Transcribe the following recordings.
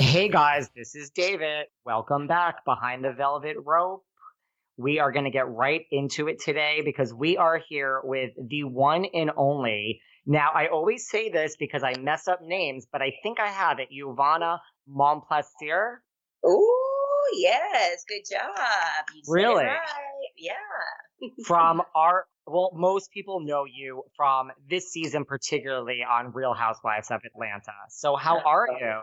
Hey guys, this is David. Welcome back behind the velvet rope. We are going to get right into it today because we are here with the one and only. Now, I always say this because I mess up names, but I think I have it. Yovanna Momplaisir. Ooh, yes, good job. You Really? right. Yeah. from our well most people know you from this season particularly on real housewives of atlanta so how are you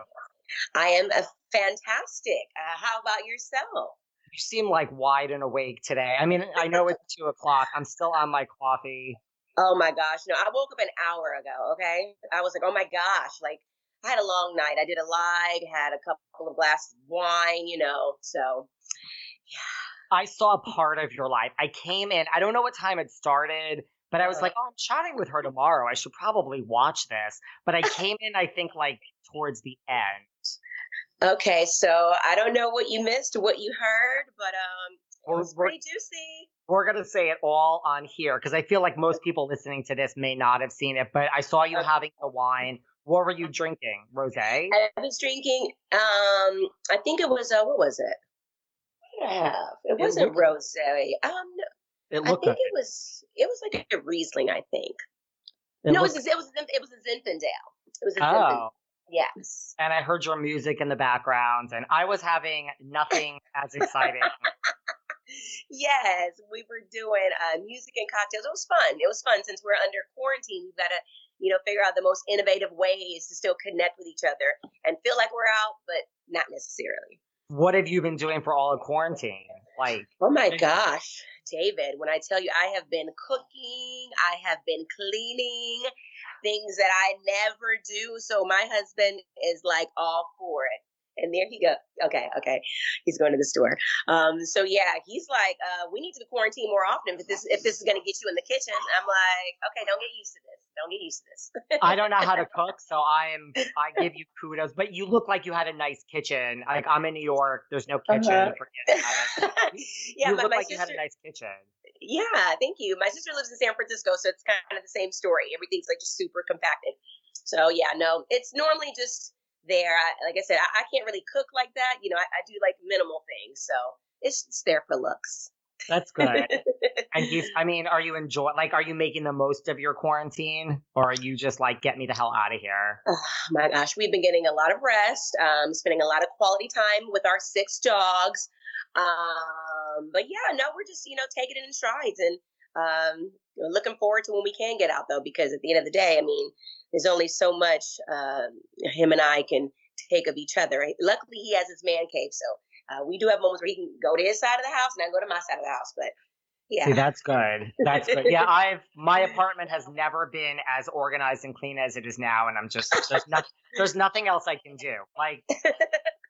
I am a fantastic. Uh, how about yourself? you seem like wide and awake today i mean i know it's two o'clock i'm still on my coffee Oh my gosh, no, I woke up an hour ago, okay? I was like, oh my gosh, like I had a long night. I did a live, had a couple of glasses of wine, you know, so yeah. i saw part of your life i came in i don't know what time it started but i was like oh i'm chatting with her tomorrow i should probably watch this but i came in i think like towards the end okay, so I don't know what you missed what you heard, but um We're- was pretty juicy. we're gonna say it all on here because I feel like most people listening to this may not have seen it. But I saw you Okay. having the wine. What were you drinking? Rosé. I was drinking. Um, I think it was. Uh, what was it? What did I have? It It wasn't looked- rosé. Um, It I think good. it was. It was like a Riesling. I think. It no, looked- it was. It was. It was a Zinfandel. It was a Zinfandel. oh, Yes. and I heard your music in the background, and I was having nothing as exciting. Yes, we were doing uh, music and cocktails. It was fun. It was fun since we're under quarantine. We've got to, you know, figure out the most innovative ways to still connect with each other and feel like we're out, but not necessarily. what have you been doing for all of quarantine? Like, Oh my gosh, David, when I tell you I have been cooking, I have been cleaning, things that I never do. So my husband is like all for it. And there he go. Okay, okay. He's going to the store. Um, so yeah, he's like, uh, we need to quarantine more often if this if this is gonna get you in the kitchen. I'm like, okay, don't get used to this. Don't get used to this. I don't know how to cook, so I am. I give you kudos, but you look like you had a nice kitchen. Like I'm in New York, there's no kitchen. Uh-huh. Forget about it. yeah, you look my like you had a nice kitchen. Yeah, thank you. My sister lives in San Francisco, so it's kind of the same story. Everything's like just super compacted. So yeah, no, it's normally just there. I, like I said, I, I can't really cook like that. You know, I, I do like minimal things, so it's just there for looks. That's good. And he's, I mean, are you enjoying? like, are you making the most of your quarantine, or are you just like, get me the hell out of here? oh my gosh, we've been getting a lot of rest, um, spending a lot of quality time with our six dogs. Um, but yeah, no, we're just you know taking it in strides and um, you know, looking forward to when we can get out though, because at the end of the day, I mean, there's only so much um, him and I can take of each other. Luckily, he has his man cave, so uh, we do have moments where he can go to his side of the house and I go to my side of the house. But yeah, See, that's good. That's good. Yeah, I've my apartment has never been as organized and clean as it is now, and I'm just there's not there's nothing else I can do. Like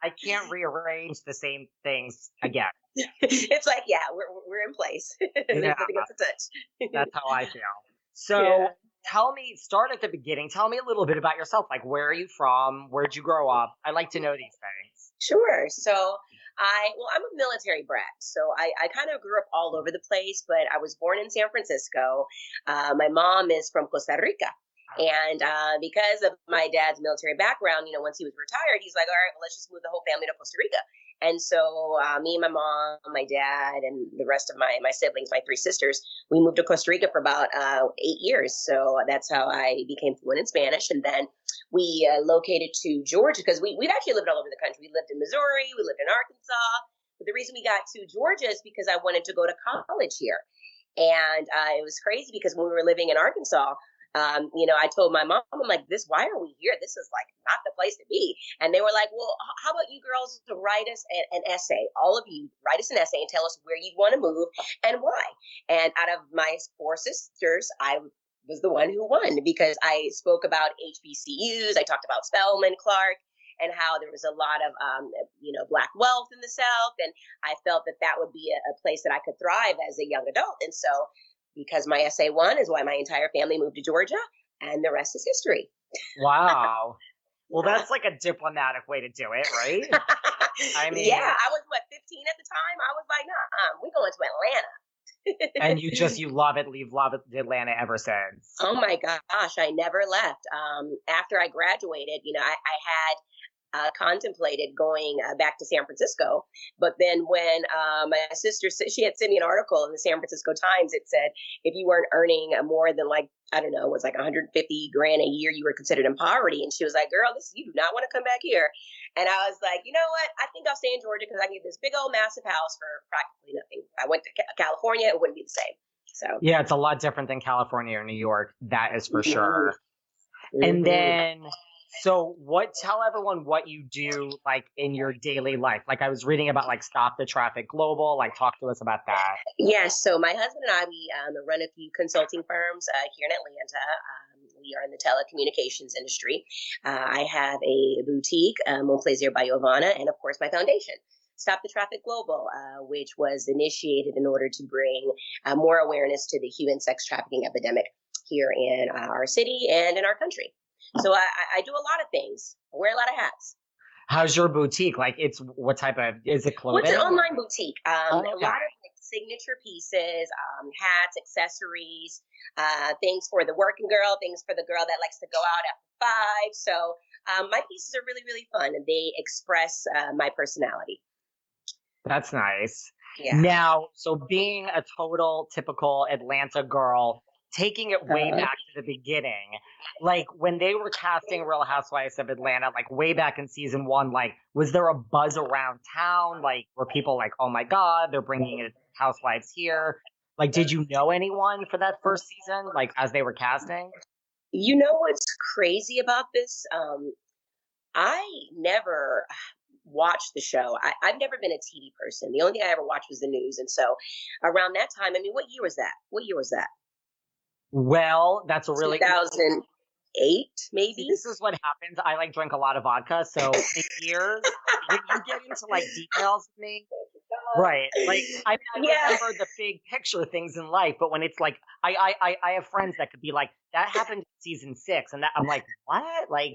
I can't rearrange the same things again. it's like yeah, we're we're in place. There's Yeah. nothing else to touch. That's how I feel. So Yeah. tell me, start at the beginning. Tell me a little bit about yourself. Like, where are you from? Where'd you grow up? I like to know these things. Sure. So I, well, I'm a military brat. So I, I kind of grew up all over the place, but I was born in San Francisco. Uh, my mom is from Costa Rica. And uh, because of my dad's military background, you know, once he was retired, he's like, all right, well, let's just move the whole family to Costa Rica. And so uh, me and my mom, my dad, and the rest of my my siblings, my three sisters, we moved to Costa Rica for about uh, eight years. So that's how I became fluent in Spanish. And then we uh, located to Georgia because we we've actually lived all over the country. We lived in Missouri, we lived in Arkansas. But the reason we got to Georgia is because I wanted to go to college here. And uh, it was crazy because when we were living in Arkansas, um, you know, I told my mom, I'm like, this, why are we here? This is like not the place to be. And they were like, well, how about you girls to write us an, an essay? All of you write us an essay and tell us where you'd want to move and why. And out of my four sisters, I was the one who won because I spoke about HBCUs. I talked about Spelman Clark and how there was a lot of um, you know black wealth in the south and i felt that that would be a, a, place that i could thrive as a young adult and so because my essay won is why my entire family moved to Georgia, and the rest is history. Wow. Well, that's like a diplomatic way to do it, right? I mean, yeah, I was what 15 at the time. I was like, nah, we going to Atlanta. and you just you love it, leave love it, Atlanta ever since. Oh my gosh, I never left. Um, after I graduated, you know, I, I had uh, contemplated going uh, back to San Francisco. But then when uh, my sister, she had sent me an article in the San Francisco Times, it said if you weren't earning more than like, I don't know, it was like 150 grand a year, you were considered in poverty. And she was like, girl, this, you do not want to come back here. And I was like, you know what? I think I'll stay in Georgia because I get this big old massive house for practically nothing. If I went to California, it wouldn't be the same. So yeah, it's a lot different than California or New York. That is for mm-hmm. sure. Mm-hmm. And then so what tell everyone what you do like in your daily life. Like I was reading about like Stop the Traffic Global, like talk to us about that. Yes, so my husband and I we um, run a few consulting firms uh, here in Atlanta. Um, we are in the telecommunications industry. Uh, I have a boutique, um, on Plaisir by Yovanna, and of course my foundation. Stop the Traffic Global, uh, which was initiated in order to bring uh, more awareness to the human sex trafficking epidemic here in uh, our city and in our country. So I, I do a lot of things. I wear a lot of hats. How's your boutique? Like, it's what type of is it clothing? Well, it's an online boutique. Um, oh, okay. A lot of like, signature pieces, um, hats, accessories, uh, things for the working girl, things for the girl that likes to go out after five. So um, my pieces are really, really fun, and they express uh, my personality. That's nice. Yeah. Now, so being a total typical Atlanta girl, taking it way uh-huh. back to the beginning, like when they were casting Real Housewives of Atlanta, like way back in season one, like was there a buzz around town? Like were people like, oh my god, they're bringing Housewives here? Like, did you know anyone for that first season? Like as they were casting? You know what's crazy about this? Um, I never watched the show. I, have never been a TV person. The only thing I ever watched was the news. And so around that time, I mean, what year was that? What year was that? Well, that's a really 2008, maybe. This is what happens. I like drink a lot of vodka, so the years when you get into like details with me, Right. Like I, I yeah. remember the big picture things in life, but when it's like I, I I have friends that could be like, that happened in season six, and that I'm like, what? Like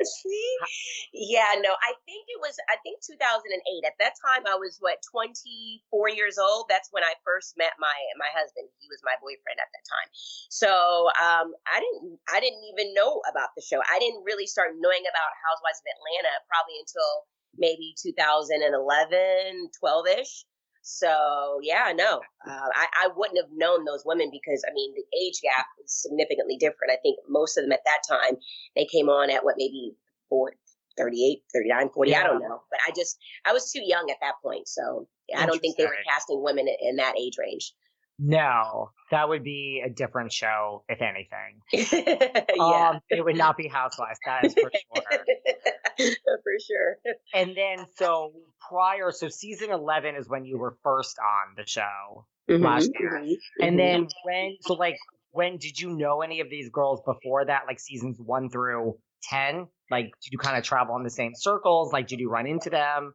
Yeah, no, I think it was I think 2008. At that time I was what 24 years old. That's when I first met my my husband. He was my boyfriend at that time. So um I didn't I didn't even know about the show. I didn't really start knowing about Housewives of Atlanta probably until maybe 2011, 12 ish. So yeah, no, uh, I, I wouldn't have known those women because I mean the age gap was significantly different. I think most of them at that time they came on at what maybe four, 38, 39, 40, yeah. I don't know. But I just I was too young at that point, so I don't think they were casting women in that age range. No, that would be a different show, if anything. yeah. Um, it would not be Housewives, that is for sure. for sure. And then, so prior, so season 11 is when you were first on the show mm-hmm, last year. Mm-hmm, and then mm-hmm. when, so like, when did you know any of these girls before that, like seasons one through 10? Like, did you kind of travel in the same circles? Like, did you run into them?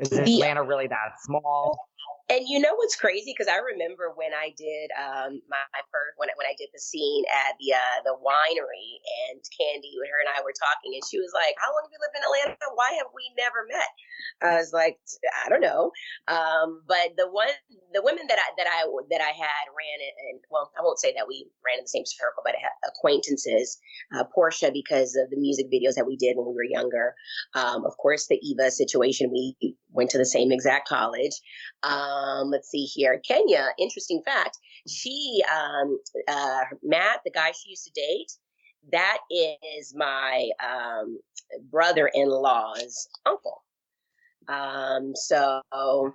Is Atlanta really that small? And you know what's crazy? Because I remember when I did um, my first when when I did the scene at the uh, the winery, and Kandi, her and I were talking, and she was like, "How long have you lived in Atlanta? Why have we never met?" I was like, "I don't know." Um, but the one, the women that I that I that I had ran and well, I won't say that we ran in the same circle, but I acquaintances. Uh, Porsha, because of the music videos that we did when we were younger. Um, of course, the Eva situation, we went to the same exact college. Um, let's see here. Kenya, interesting fact. She, um, uh, Matt, the guy she used to date, that is my um, brother in law's uncle. Um, so,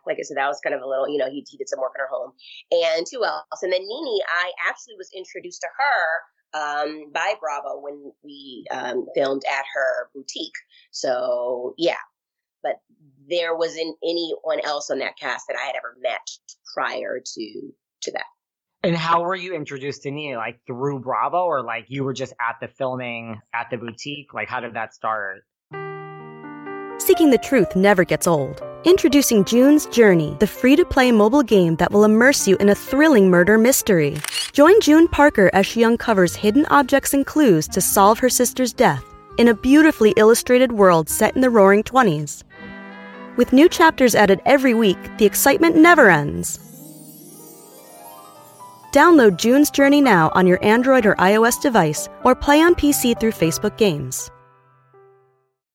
like I said, that was kind of a little, you know, he, he did some work in her home. And who else? And then NeNe, I actually was introduced to her um, by Bravo when we um, filmed at her boutique. So, yeah. But there wasn't anyone else on that cast that I had ever met prior to to that. And how were you introduced to Nene? Like through Bravo, or like you were just at the filming at the boutique? Like how did that start? Seeking the truth never gets old. Introducing June's Journey, the free to play mobile game that will immerse you in a thrilling murder mystery. Join June Parker as she uncovers hidden objects and clues to solve her sister's death in a beautifully illustrated world set in the roaring 20s. With new chapters added every week, the excitement never ends. Download June's Journey now on your Android or iOS device or play on PC through Facebook Games.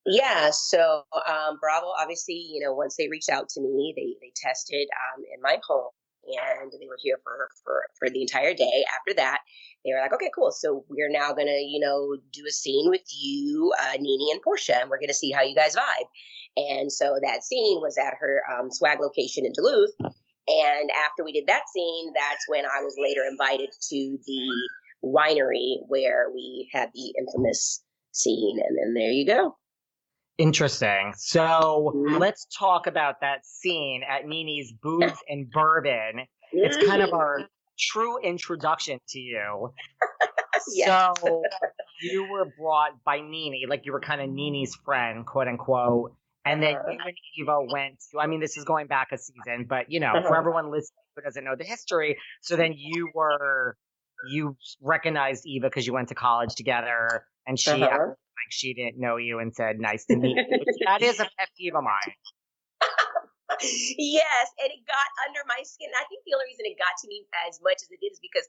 Yeah, so um, Bravo, obviously, you know, once they reached out to me, they they tested um, in my home, and they were here for for for the entire day. After that, they were like, "Okay, cool. So we're now gonna, you know, do a scene with you, uh, Nene and Porsha, and we're gonna see how you guys vibe." And so that scene was at her um, swag location in Duluth. And after we did that scene, that's when I was later invited to the winery where we had the infamous scene. And then there you go. Interesting. So Mhm. let's talk about that scene at NeNe's Booze and Bourbon. It's kind of our true introduction to you. Yes. So you were brought by NeNe, like you were kind of NeNe's friend, quote unquote. And then you and Eva went to, I mean, this is going back a season, but you know, for Uh-huh. everyone listening who doesn't know the history, so then you were, you recognized Eva because you went to college together and she Uh-huh. acted like she didn't know you and said, nice to meet you. That is a pet peeve of mine. Yes, and it got under my skin. I think the only reason it got to me as much as it did is because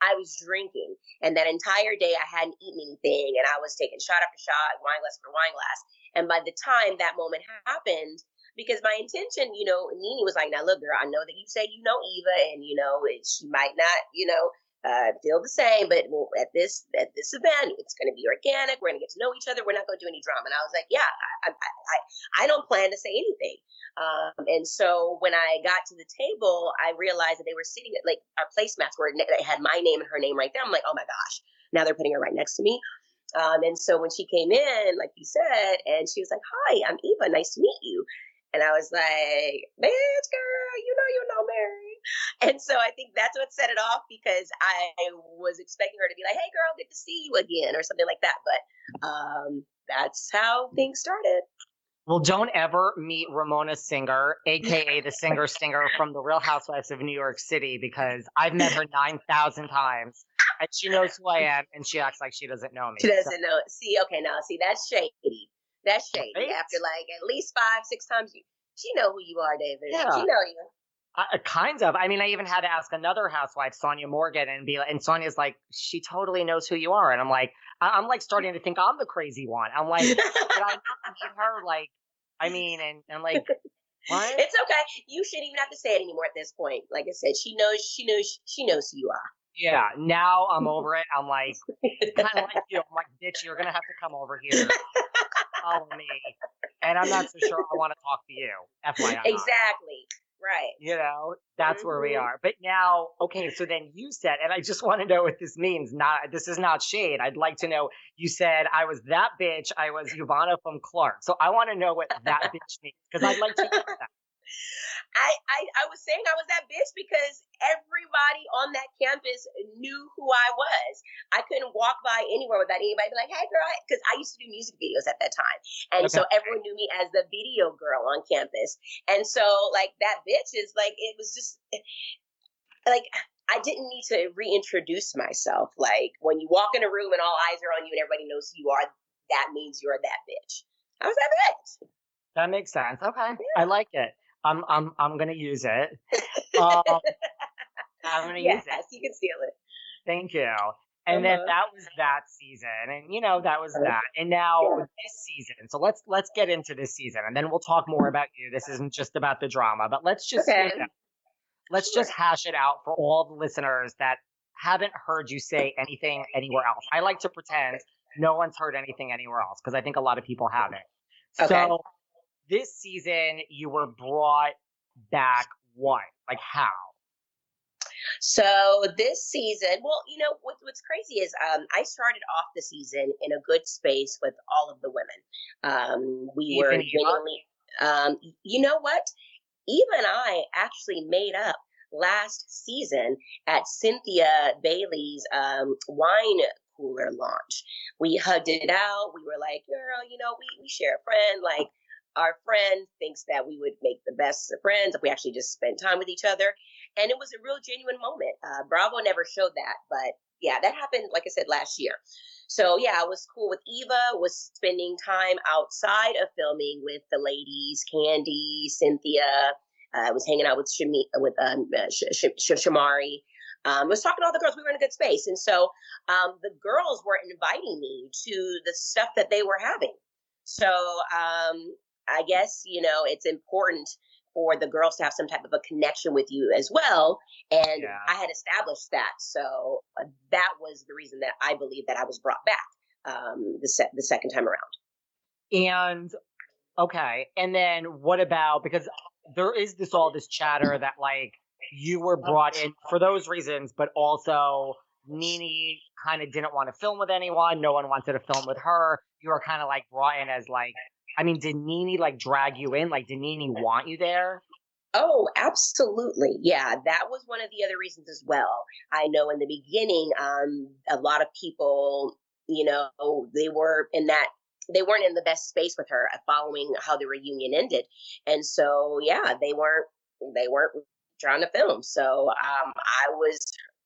I was drinking, and that entire day I hadn't eaten anything, and I was taking shot after shot, wine glass after wine glass. And by the time that moment happened, because my intention, you know, NeNe was like, "Now look, girl, I know that you said you know Eva, and you know she might not, you know." Uh, feel the same, but well, at this at this event, it's going to be organic. We're going to get to know each other. We're not going to do any drama. And I was like, yeah, I, I, I, I don't plan to say anything. Um, and so when I got to the table, I realized that they were sitting at like our placemats were they had my name and her name right there. I'm like, oh my gosh, now they're putting her right next to me. Um, and so when she came in, like you said, and she was like, "Hi, I'm Eva. Nice to meet you." And I was like, "Bitch, girl, you know you know Mary." And so I think that's what set it off because I was expecting her to be like, "Hey, girl, good to see you again," or something like that. But um, that's how things started. Well, don't ever meet Ramona Singer, aka the singer stinger from the Real Housewives of New York City, because I've met her 9,000 times and she knows who I am and she acts like she doesn't know me. She doesn't know. See, okay, now see that's shady. That's shady. Right? After like at least five, six times, you she know who you are, David. Yeah. She know you. Uh, kind of. I mean, I even had to ask another housewife, Sonja Morgan, and be like, and Sonja's like, she totally knows who you are. And I'm like, I- I'm like starting to think I'm the crazy one. I'm like, did I not meet her? Like, I mean, and, and like, what? It's okay. You shouldn't even have to say it anymore at this point. Like I said, she knows. She knows. She knows who you are. Yeah, now I'm over it. I'm like, kind of like you. I'm like, bitch, you're gonna have to come over here, follow me, and I'm not so sure I want to talk to you. FYI. exactly. Right. You know, that's where we Mhm. are. But now, okay, so then you said, and I just want to know what this means. Not this is not shade. I'd like to know. You said I was that bitch. I was Yovanna from Clark. So I want to know what that bitch means because I'd like to know that. I, I I was saying I was that bitch because everybody on that campus knew who I was. I couldn't walk by anywhere without anybody being like, "Hey, girl," because I used to do music videos at that time, and so everyone knew me as the video girl on campus. And so, like that bitch is like, it was just eh, like I didn't need to reintroduce myself. Like when you walk in a room and all eyes are on you and everybody knows who you are, that means you're that bitch. I was that bitch. That makes sense. Okay, I like it. I'm I'm I'm gonna use it. Um, I'm gonna use yes, it. you can steal it. Thank you. And uh-huh. then that was that season, and you know that was that. And now yeah. this season, so let's let's get into this season, and then we'll talk more about you. This isn't just about the drama, but let's just okay. you know, let's sure. just hash it out for all the listeners that haven't heard you say anything anywhere else. I like to pretend no one's heard anything anywhere else because I think a lot of people haven't. Okay. So this season, you were brought back. What? Like how? So this season, well, you know what, what's crazy is um, I started off the season in a good space with all of the women. Um, we Even were genuinely, um, you know what? Even I actually made up last season at Cynthia Bailey's um, wine cooler launch. We hugged it out. We were like, girl, you know, we, we share a friend. Like, our friend thinks that we would make the best of friends if we actually just spent time with each other. And it was a real genuine moment. Uh, Bravo never showed that, but yeah, that happened, like I said, last year. So yeah, I was cool with Eva, was spending time outside of filming with the ladies, Kandi, Cynthia. I uh, was hanging out with Shami, with um, uh, Sh- Sh- Sh- Shamari. Um, was talking to all the girls. We were in a good space, and so um, the girls were inviting me to the stuff that they were having. So um, I guess, you know, it's important for the girls to have some type of a connection with you as well. And yeah. I had established that. So uh, that was the reason that I believe that I was brought back um, the, se- the second time around. And okay. And then what about, because there is this all this chatter that like you were brought in for those reasons, but also NeNe kind of didn't want to film with anyone. No one wanted to film with her. You were kind of like brought in as like I mean, did NeNe like drag you in? Like, did NeNe want you there? Oh, absolutely. Yeah, that was one of the other reasons as well. I know in the beginning, um, a lot of people, you know, they were in that they weren't in the best space with her following how the reunion ended. And so, yeah, they weren't they weren't trying to film. So, um, I was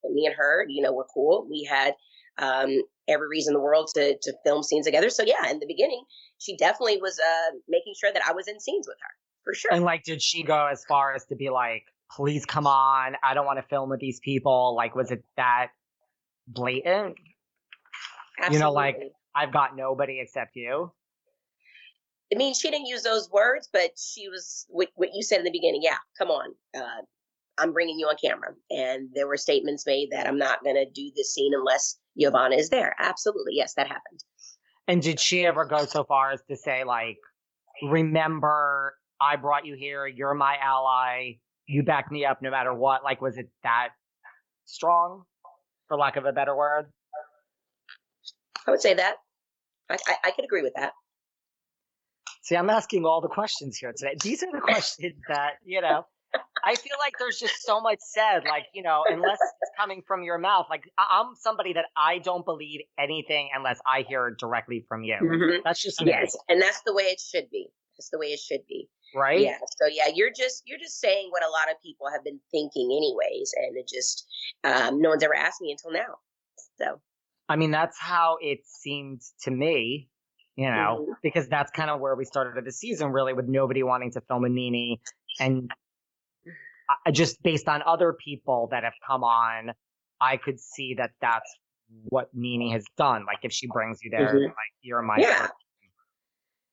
me and her, you know, were cool. We had um, every reason in the world to to film scenes together. So yeah, in the beginning, she definitely was uh, making sure that I was in scenes with her for sure. And like, did she go as far as to be like, "Please come on, I don't want to film with these people"? Like, was it that blatant? Absolutely. You know, like I've got nobody except you. I mean, she didn't use those words, but she was what, what you said in the beginning. Yeah, come on, uh, I'm bringing you on camera. And there were statements made that I'm not going to do this scene unless Yovanna is there. Absolutely. Yes, that happened. And did she ever go so far as to say, like, remember, I brought you here, you're my ally, you back me up no matter what? Like, was it that strong, for lack of a better word? I would say that. I, I, I could agree with that. See, I'm asking all the questions here today. These are the questions that, you know, I feel like there's just so much said, like, you know, unless it's coming from your mouth. Like, I'm somebody that I don't believe anything unless I hear it directly from you. Mm-hmm. That's just me. Yes. And that's the way it should be. That's the way it should be. Right. Yeah. So yeah, you're just you're just saying what a lot of people have been thinking anyways, and it just um, no one's ever asked me until now. So I mean, that's how it seemed to me you know, mm-hmm. because that's kind of where we started the season, really, with nobody wanting to film a NeNe and just based on other people that have come on, I could see that that's what NeNe has done. Like if she brings you there, mm-hmm. like you're my yeah, person.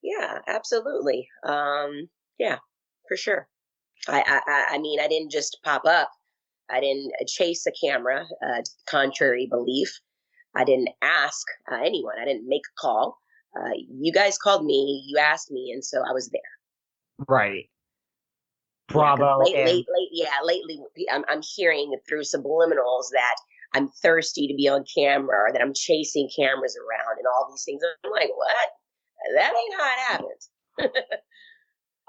yeah, absolutely. Um, yeah, for sure. I, I, I mean, I didn't just pop up. I didn't chase a camera, uh, contrary belief. I didn't ask uh, anyone. I didn't make a call. Uh, you guys called me. You asked me, and so I was there. Right. Bravo. Yeah, late, late, late, yeah, lately I'm, I'm hearing through subliminals that I'm thirsty to be on camera or that I'm chasing cameras around and all these things. I'm like, what? That ain't how it happens.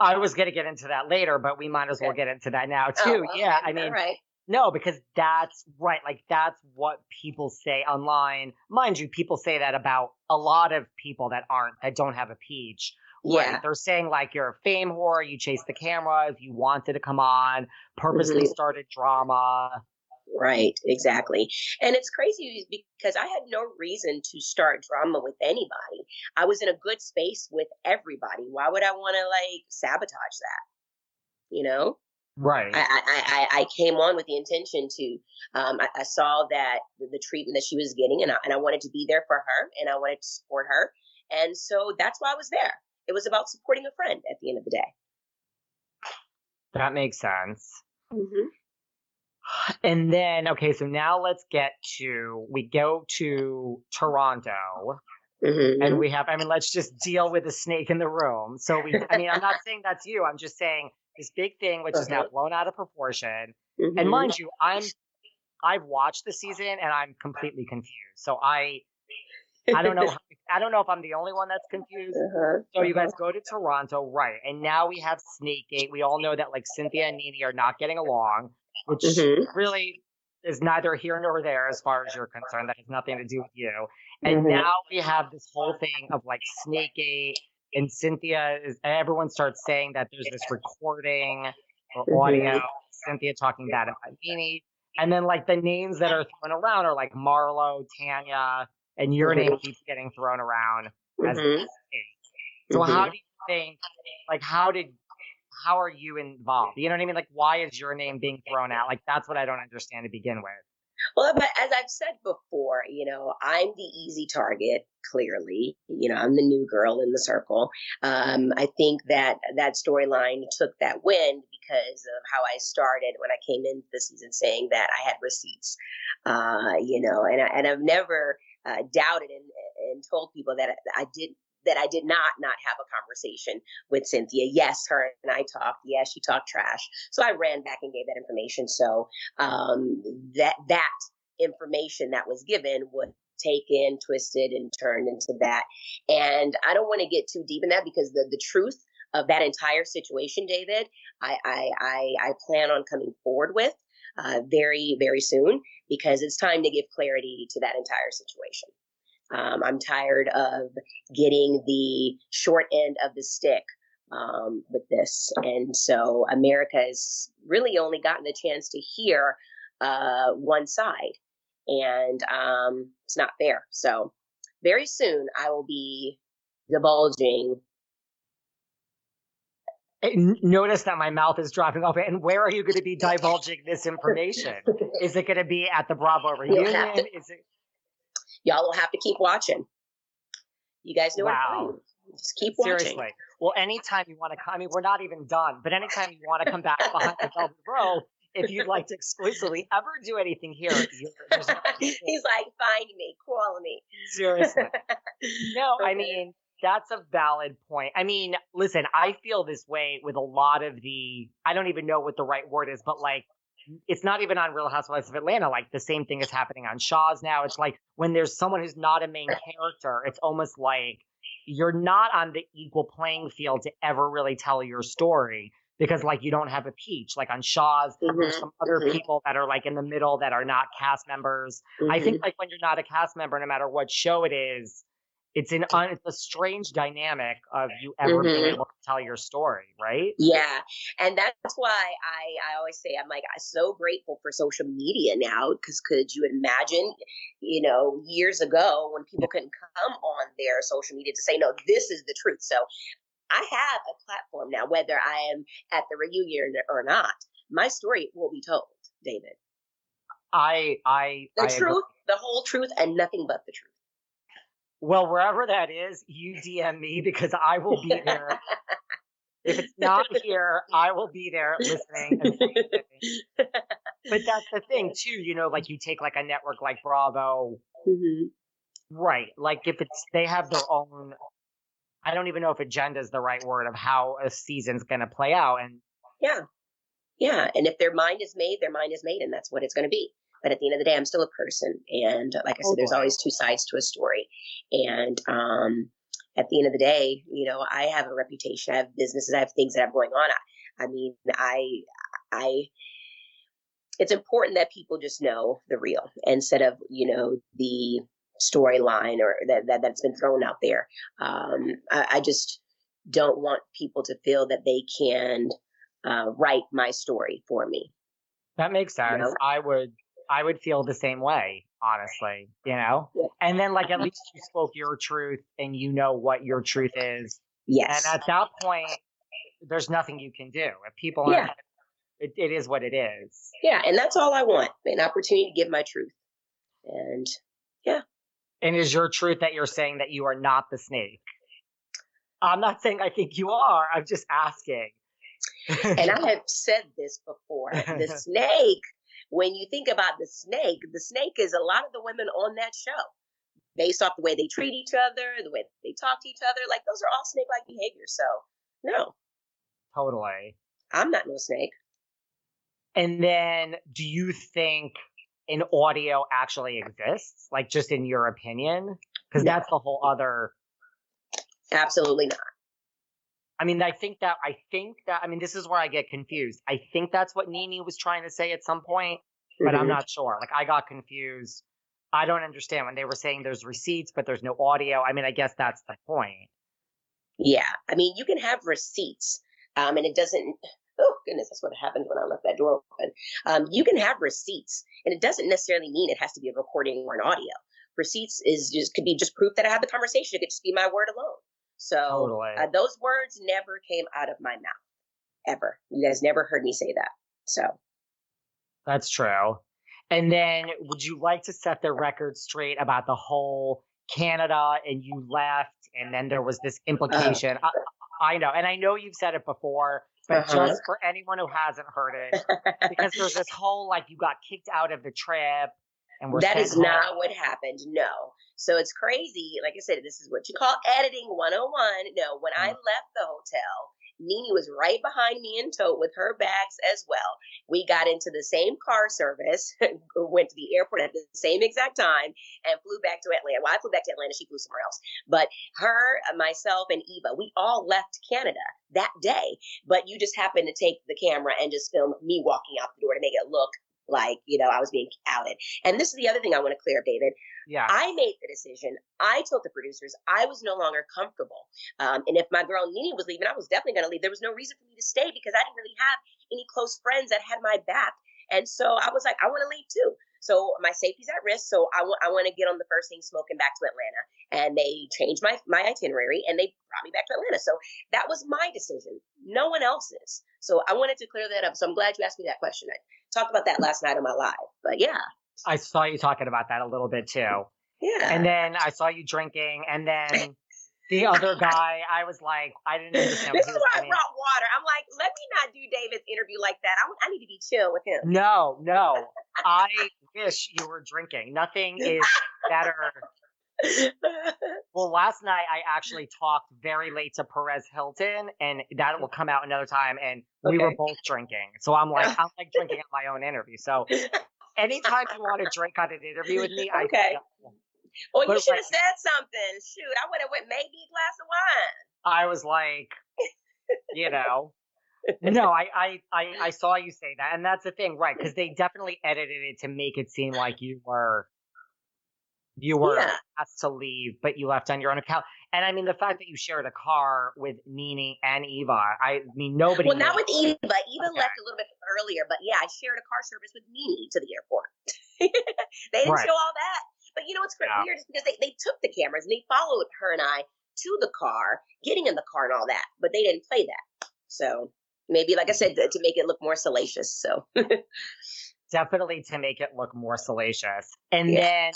I was going to get into that later, but we might as well get into that now oh, too. Oh, yeah, I mean, right. no, because that's right. Like that's what people say online. Mind you, people say that about a lot of people that aren't that don't have a peach. Yeah. Right. They're saying like you're a fame whore, you chase the cameras, you wanted to come on, purposely mm-hmm. started drama. Right, exactly. And it's crazy because I had no reason to start drama with anybody. I was in a good space with everybody. Why would I want to like sabotage that? You know? Right. I, I, I, I came on with the intention to, um, I, I saw that the, the treatment that she was getting and I, and I wanted to be there for her and I wanted to support her. And so that's why I was there. It was about supporting a friend at the end of the day. That makes sense. Mm-hmm. And then, okay, so now let's get to, we go to Toronto Mm-hmm. and we have, I mean, let's just deal with the snake in the room. So we, I mean, I'm not saying that's you. I'm just saying this big thing, which is now Uh-huh. blown out of proportion. Mhm. And mind you, I'm, I've watched the season and I'm completely confused. So I, I don't know, I don't know if I'm the only one that's confused. Uh-huh. So you guys go to Toronto, right? And now we have Snakegate. We all know that like Cynthia and Nene are not getting along, which Mhm. really is neither here nor there as far as you're concerned. That has nothing to do with you. And Mhm. now we have this whole thing of like Snakegate and Cynthia is everyone starts saying that there's this recording or Mhm. audio, Cynthia talking bad about Nene. And then like the names that are thrown around are like Marlo, Tanya, and your Mhm. name keeps getting thrown around as Mhm. snake. So how Mhm. do you think like how did how are you involved? You know what I mean? Like why is your name being thrown out? Like that's what I don't understand to begin with. Well, but as I've said before, you know, I'm the easy target. Clearly, you know, I'm the new girl in the circle. Um, I think that that storyline took that wind because of how I started when I came into the season, saying that I had receipts. Uh, you know, and I, and I've never uh, doubted and, and told people that I did that I did not not have a conversation with Cynthia. Yes, her and I talked. Yes, she talked trash. So I ran back and gave that information. So um, that that information that was given was taken, twisted, and turned into that. And I don't want to get too deep in that because the the truth of that entire situation, David, I I I, I plan on coming forward with. Uh, very, very soon because it's time to give clarity to that entire situation. Um, I'm tired of getting the short end of the stick um, with this. And so America has really only gotten a chance to hear uh, one side. And um, it's not fair. So very soon I will be divulging. Eh, n- Notice that my mouth is dropping open. And where are you going to be divulging this information? Is it going to be at the Bravo reunion? to- Is it? Y'all will have to keep watching. You guys know Wow. what I'm saying. Just keep watching. Seriously. Well, anytime you want to come, I mean, we're not even done, but anytime you want to come back behind the velvet row, if you'd like to exclusively ever do anything here, you're, there's no- He's like, find me, call me. seriously. No, I mean, that's a valid point. I mean, listen, I feel this way with a lot of the, I don't even know what the right word is, but like, it's not even on Real Housewives of Atlanta. Like, the same thing is happening on Shahs now. It's like when there's someone who's not a main character, it's almost like you're not on the equal playing field to ever really tell your story because, like, you don't have a peach. Like on Shahs, there's Mhm, some other mhm. people that are like in the middle that are not cast members. I Mhm. think like when you're not a cast member, no matter what show it is, it's an un, it's a strange dynamic of you ever being Mhm. able to tell your story, right? Yeah, and that's why I, I always say I'm like I'm so grateful for social media now because could you imagine, you know, years ago when people couldn't come on their social media to say no, this is the truth. So I have a platform now, whether I am at the reunion or not. My story will be told, David. I I The I agree. truth, the whole truth, and nothing but the truth. Well, wherever that is, you DM me because I will be there. if it's not here, I will be there listening. And but that's the thing too, you know, like you take like a network like Bravo, hmm right? Like if it's they have their own. I don't even know if agenda is the right word of how a season's going to play out, and Yeah. Yeah. And if their mind is made, their mind is made, and that's what it's going to be. But at the end of the day, I'm still a person. And like I said, there's Totally. always two sides to a story. And um, at the end of the day, you know, I have a reputation, I have businesses, I have things that I'm going on. I, I mean, I, I, it's important that people just know the real instead of, you know, the storyline or that, that, that's been thrown out there. Um, I, I just don't want people to feel that they can uh, write my story for me. that makes sense. know? I would I would feel the same way, honestly. You know, Yeah. and then like at mm-hmm. least you spoke your truth and you know what your truth is, Yes. and at that point, there's nothing you can do if people Yeah. it, it is what it is. Yeah, and that's all I want an opportunity to give my truth. And yeah. And is your truth that you're saying that you are not the snake? I'm not saying I think you are. I'm just asking. and I have said this before. The snake, when you think about the snake, the snake is a lot of the women on that show based off the way they treat each other, the way they talk to each other. Like those are all snake like behaviors. So, no. Totally. I'm not no snake. And then do you think an audio actually exists? Like just in your opinion? Because no. that's the whole other Absolutely not. I mean, I think that I think that I mean this is where I get confused. I think that's what NeNe was trying to say at some point, but mm-hmm. I'm not sure. Like I got confused. I don't understand when they were saying there's receipts, but there's no audio. I mean, I guess that's the point. Yeah, I mean, you can have receipts, um, and it doesn't. Oh goodness, that's what happened when I left that door open. Um, you can have receipts, and it doesn't necessarily mean it has to be a recording or an audio. Receipts is just could be just proof that I had the conversation. It could just be my word alone. So totally. uh, those words never came out of my mouth, ever. You guys never heard me say that. So that's true. And then, would you like to set the record straight about the whole Canada and you left, and then there was this uh-huh. implication? Uh, I, I, know, and I know you've said it before, but uh-huh. just for anyone who hasn't heard it, because there's this whole like you got kicked out of the trip, and we're that is home. not what happened. No, so it's crazy. Like I said, this is what you call editing 101. No, when I mm. left the hotel, NeNe was right behind me in tow with her bags as well. We got into the same car service, went to the airport at the same exact time, and flew back to Atlanta. Well, I flew back to Atlanta. She flew somewhere else. But her, myself, and Eva, we all left Canada that day. But you just happened to take the camera and just film me walking out the door to make it look like, you know, I was being outed. And this is the other thing I want to clear up, David. Yeah. I made the decision. I told the producers I was no longer comfortable. Um, and if my girl NeNe was leaving, I was definitely going to leave. There was no reason for me to stay because I didn't really have any close friends that had my back. And so I was like, I want to leave too. So my safety's at risk. So I want I want to get on the first thing smoking back to Atlanta. And they changed my my itinerary and they brought me back to Atlanta. So that was my decision. No one else's. So I wanted to clear that up. So I'm glad you asked me that question. Talked about that last night on my live. But yeah. I saw you talking about that a little bit too. Yeah. And then I saw you drinking and then the other guy, I was like, I didn't understand. this is why I brought water. I'm like, let me not do David's interview like that. I, I need to be chill with him. No, no. I wish you were drinking. Nothing is better. well, last night I actually talked very late to Perez Hilton, and that will come out another time. And we were both drinking, so I'm like, I'm like drinking at my own interview. So, anytime you want to drink on an interview with me, okay. I well, you should have like, said something. Shoot, I would have went maybe a glass of wine. I was like, you know. no, I, I, I, I saw you say that, and that's the thing, right? Because they definitely edited it to make it seem like you were, you were yeah. asked to leave, but you left on your own account. And I mean, the fact that you shared a car with NeNe and Eva, I mean, nobody. Well, not with Eva. Eva okay. left a little bit earlier, but yeah, I shared a car service with NeNe to the airport. they didn't right. show all that. But you know what's yeah. weird is because they, they took the cameras and they followed her and I to the car, getting in the car and all that, but they didn't play that. So maybe, like I said, to, to make it look more salacious. So definitely to make it look more salacious. And yeah. then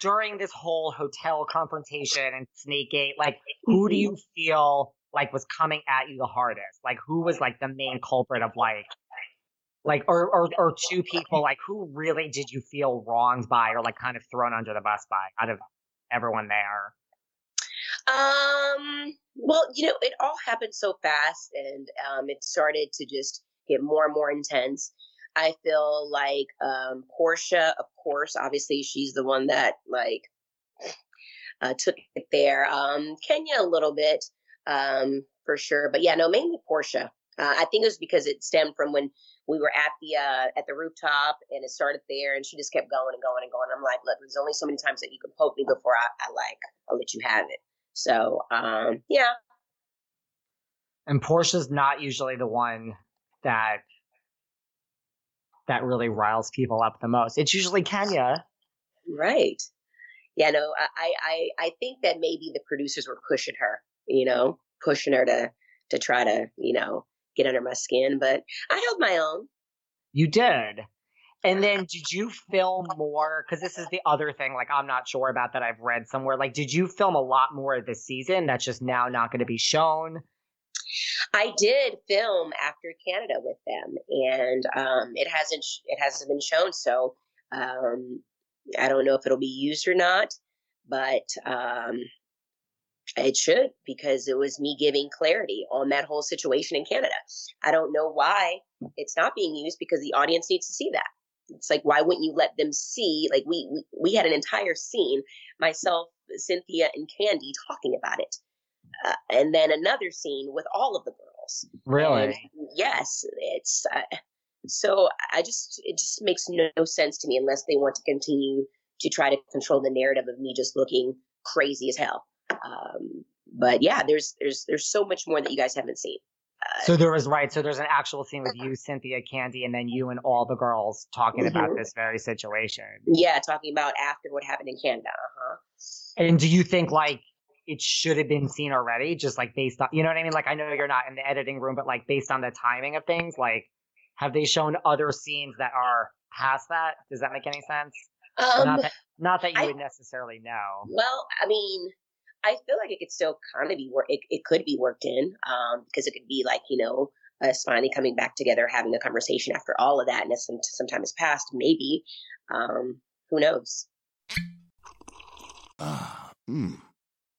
during this whole hotel confrontation and Snakegate, like who do you feel like was coming at you the hardest? Like who was like the main culprit of like like or, or or two people like who really did you feel wronged by or like kind of thrown under the bus by out of everyone there? Um well you know it all happened so fast and um it started to just get more and more intense i feel like um porsha of course obviously she's the one that like uh, took it there um kenya a little bit um for sure but yeah no mainly Porsha. uh, I think it was because it stemmed from when we were at the uh, at the rooftop and it started there and she just kept going and going and going. I'm like, look, there's only so many times that you can poke me before I, I like I'll let you have it. So um, yeah. And Porsha's not usually the one that that really riles people up the most. It's usually Kenya. Right. Yeah, no, I, I I think that maybe the producers were pushing her, you know, pushing her to to try to, you know, get under my skin, but I held my own. You did. And then did you film more? Because this is the other thing, like, I'm not sure about that I've read somewhere. Like, did you film a lot more this season that's just now not going to be shown? I did film after Canada with them, and um, it hasn't it hasn't been shown. So um, I don't know if it'll be used or not, but um, it should because it was me giving clarity on that whole situation in Canada. I don't know why it's not being used because the audience needs to see that. It's like why wouldn't you let them see? Like we we, we had an entire scene, myself, Cynthia, and Kandi talking about it, uh, and then another scene with all of the girls. Really? And yes, it's. Uh, so I just it just makes no sense to me unless they want to continue to try to control the narrative of me just looking crazy as hell. Um, but yeah, there's there's there's so much more that you guys haven't seen. Uh, so there was right. So there's an actual scene with you, Cynthia, Kandi, and then you and all the girls talking mm-hmm. about this very situation. Yeah, talking about after what happened in Canada. Uh-huh. And do you think like it should have been seen already, just like based on you know what I mean? Like I know you're not in the editing room, but like based on the timing of things, like have they shown other scenes that are past that? Does that make any sense? Um, not that not that you I, would necessarily know. Well, I mean, I feel like it could still kind of be work. It, it could be worked in um, because it could be like you know us finally coming back together, having a conversation after all of that, and some some time has passed. Maybe um, who knows? Ah, hmm.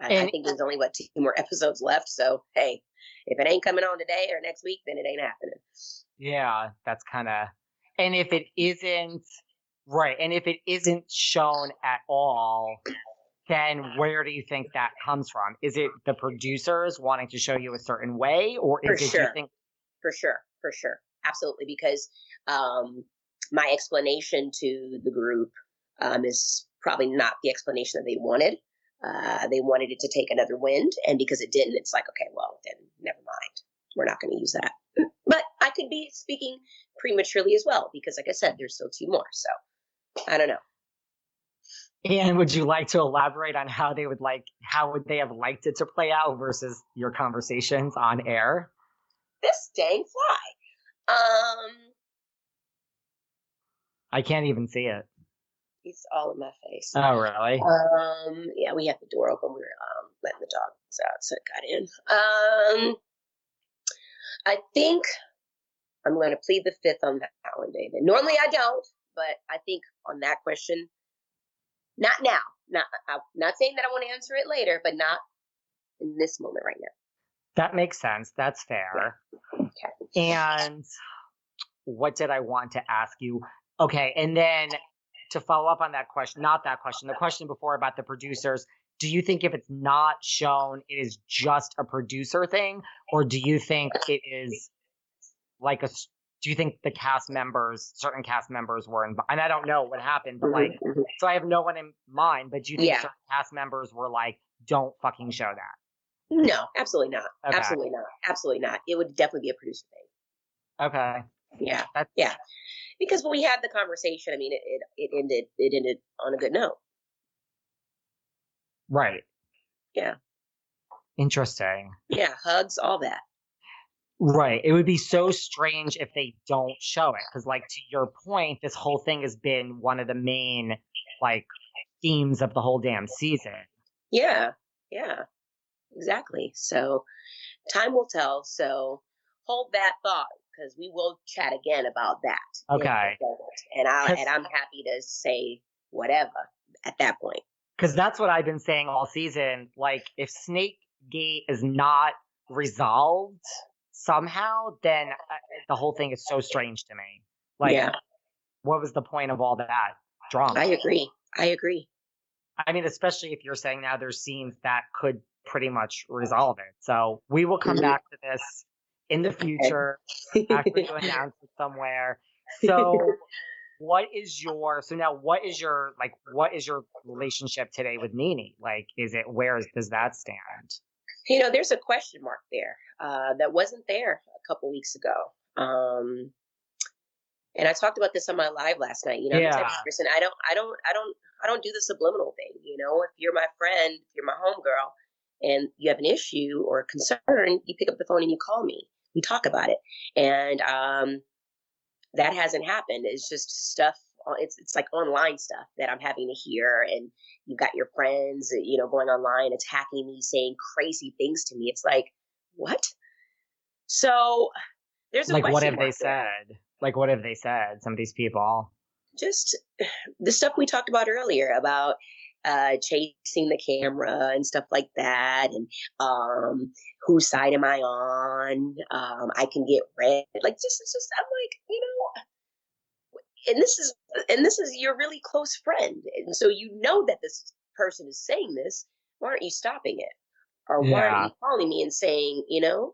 I, I think there's only, what, two more episodes left, so hey, if it ain't coming on today or next week, then it ain't happening. Yeah, that's kind of... And if it isn't Right. And if it isn't shown at all, then where do you think that comes from? Is it the producers wanting to show you a certain way, or is for it sure. you think? For sure, for sure, absolutely. Because um, my explanation to the group um, is probably not the explanation that they wanted. Uh, they wanted it to take another wind, and because it didn't, it's like, okay, well, then never mind. We're not going to use that. But I could be speaking prematurely as well, because, like I said, there's still two more. So I don't know. And would you like to elaborate on how they would like how would they have liked it to play out versus your conversations on air? This dang fly. Um I can't even see it. It's all in my face. Oh really? Um yeah, we had the door open. We were um letting the dogs out, so it got in. Um I think I'm going to plead the fifth on that one, David. Normally I don't, but I think on that question, not now. Not I'm not saying that I want to answer it later, but not in this moment right now. That makes sense. That's fair. Yeah. Okay. And what did I want to ask you? Okay, and then to follow up on that question, not that question, the question before about the producers, do you think if it's not shown, it is just a producer thing, or do you think it is like a do you think the cast members, certain cast members were involved? And I don't know what happened, but like, mm-hmm, mm-hmm. so I have no one in mind, but do you think yeah. certain cast members were like, don't fucking show that? No, absolutely not. Okay. Absolutely not. Absolutely not. It would definitely be a producer thing. Okay. Yeah. That's... Yeah. Because when we had the conversation, I mean, it, it, it ended, it ended on a good note. Right. Yeah. Interesting. Yeah. Hugs, all that. Right. It would be so strange if they don't show it. Because, like, to your point, this whole thing has been one of the main, like, themes of the whole damn season. Yeah. Yeah. Exactly. So, time will tell. So, hold that thought because we will chat again about that. Okay. And I and I'm happy to say whatever at that point. Because that's what I've been saying all season. Like, if Snake Gate is not resolved, somehow, then uh, the whole thing is so strange to me. Like, yeah. what was the point of all that drama? I agree. I agree. I mean, especially if you're saying now there's scenes that could pretty much resolve it. So we will come mm-hmm. back to this in the future after you announce it somewhere. So what is your so now what is your like what is your relationship today with NeNe? Like, is it where is, does that stand? You know, there's a question mark there uh, that wasn't there a couple weeks ago. Um, and I talked about this on my live last night. You know, yeah. person I don't, I don't, I don't, I don't do the subliminal thing. You know, if you're my friend, if you're my homegirl, and you have an issue or a concern, you pick up the phone and you call me. We talk about it, and um, that hasn't happened. It's just stuff. It's it's like online stuff that I'm having to hear, and you've got your friends, you know, going online attacking me, saying crazy things to me. It's like what? So there's like what have they there. said? Like what have they said? Some of these people. Just the stuff we talked about earlier about uh, chasing the camera and stuff like that, and um, whose side am I on? Um, I can get red. Like just, it's just, I'm like, you know, and this is, and this is your really close friend, and so you know that this person is saying this. Why aren't you stopping it? Or why yeah. aren't you calling me and saying, you know,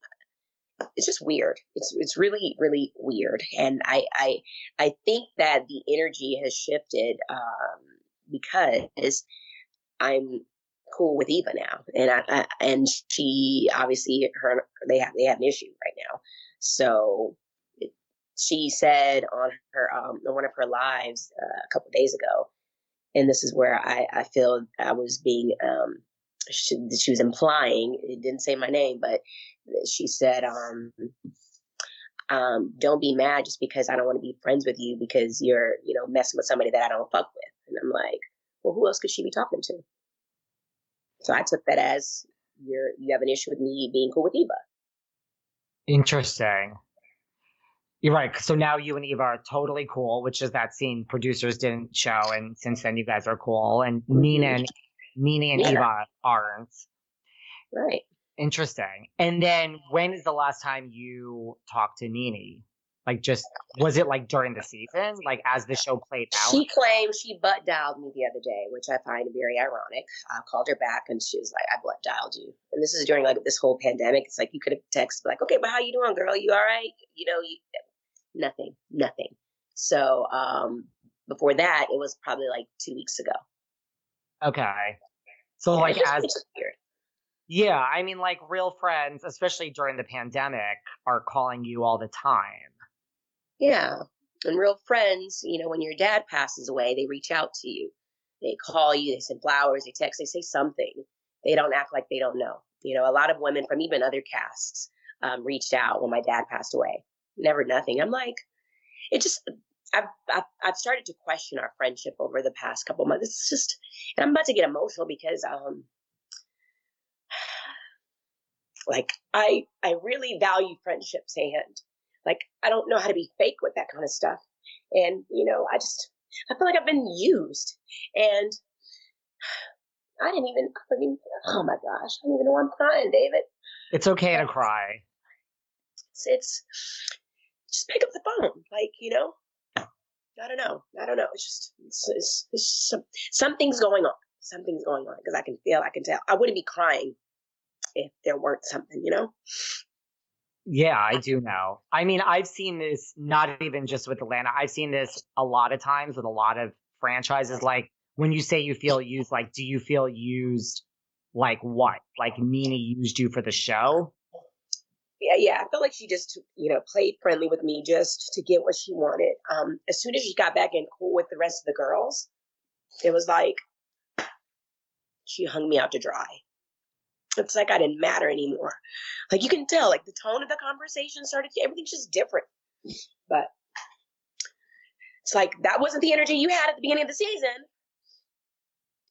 it's just weird. It's it's really really weird, and I I I think that the energy has shifted um, because I'm cool with Eva now, and I, I, and she obviously her they have they have an issue right now. So she said on her um, on one of her lives uh, a couple days ago, and this is where I I feel I was being um she, she was implying it didn't say my name, but she said um um, don't be mad just because I don't want to be friends with you because you're, you know, messing with somebody that I don't fuck with. And I'm like, well, who else could she be talking to? So I took that as you're you have an issue with me being cool with Eva. Interesting. You're right. So now you and Eva are totally cool, which is that scene producers didn't show, and since then you guys are cool. And NeNe and NeNe and yeah. Eva aren't. Right. Interesting. And then when is the last time you talked to NeNe? Like, just was it like during the season, like as the show played out? She claimed she butt dialed me the other day, which I find very ironic. I called her back and she was like, "I butt dialed you." And this is during like this whole pandemic. It's like you could have texted like, "Okay, but how you doing, girl? You all right?" You know, you nothing, nothing. So um, before that, it was probably like two weeks ago. Okay. So yeah, like as yeah, I mean, like real friends, especially during the pandemic, are calling you all the time. Yeah. And real friends, you know, when your dad passes away, they reach out to you. They call you, they send flowers, they text, they say something. They don't act like they don't know. You know, a lot of women from even other casts um, reached out when my dad passed away. Never nothing. I'm like, it just, I've, I've, I've started to question our friendship over the past couple months. It's just, and I'm about to get emotional because, um, like I, I really value friendships and like, I don't know how to be fake with that kind of stuff. And, you know, I just, I feel like I've been used. And I didn't even, I mean, oh my gosh, I don't even know why I'm crying, David. It's okay to cry. It's, it's just pick up the phone. Like, you know, I don't know. I don't know. It's just, it's, it's, it's some, something's going on. Something's going on because I can feel, I can tell. I wouldn't be crying if there weren't something, you know? Yeah, I do know. I mean, I've seen this not even just with Atlanta. I've seen this a lot of times with a lot of franchises. Like when you say you feel used, like do you feel used like what? Like NeNe used you for the show? Yeah, yeah. I felt like she just, you know, played friendly with me just to get what she wanted. Um, as soon as she got back in cool with the rest of the girls, it was like she hung me out to dry it's like I didn't matter anymore. Like you can tell, like the tone of the conversation started, everything's just different. But it's like that wasn't the energy you had at the beginning of the season.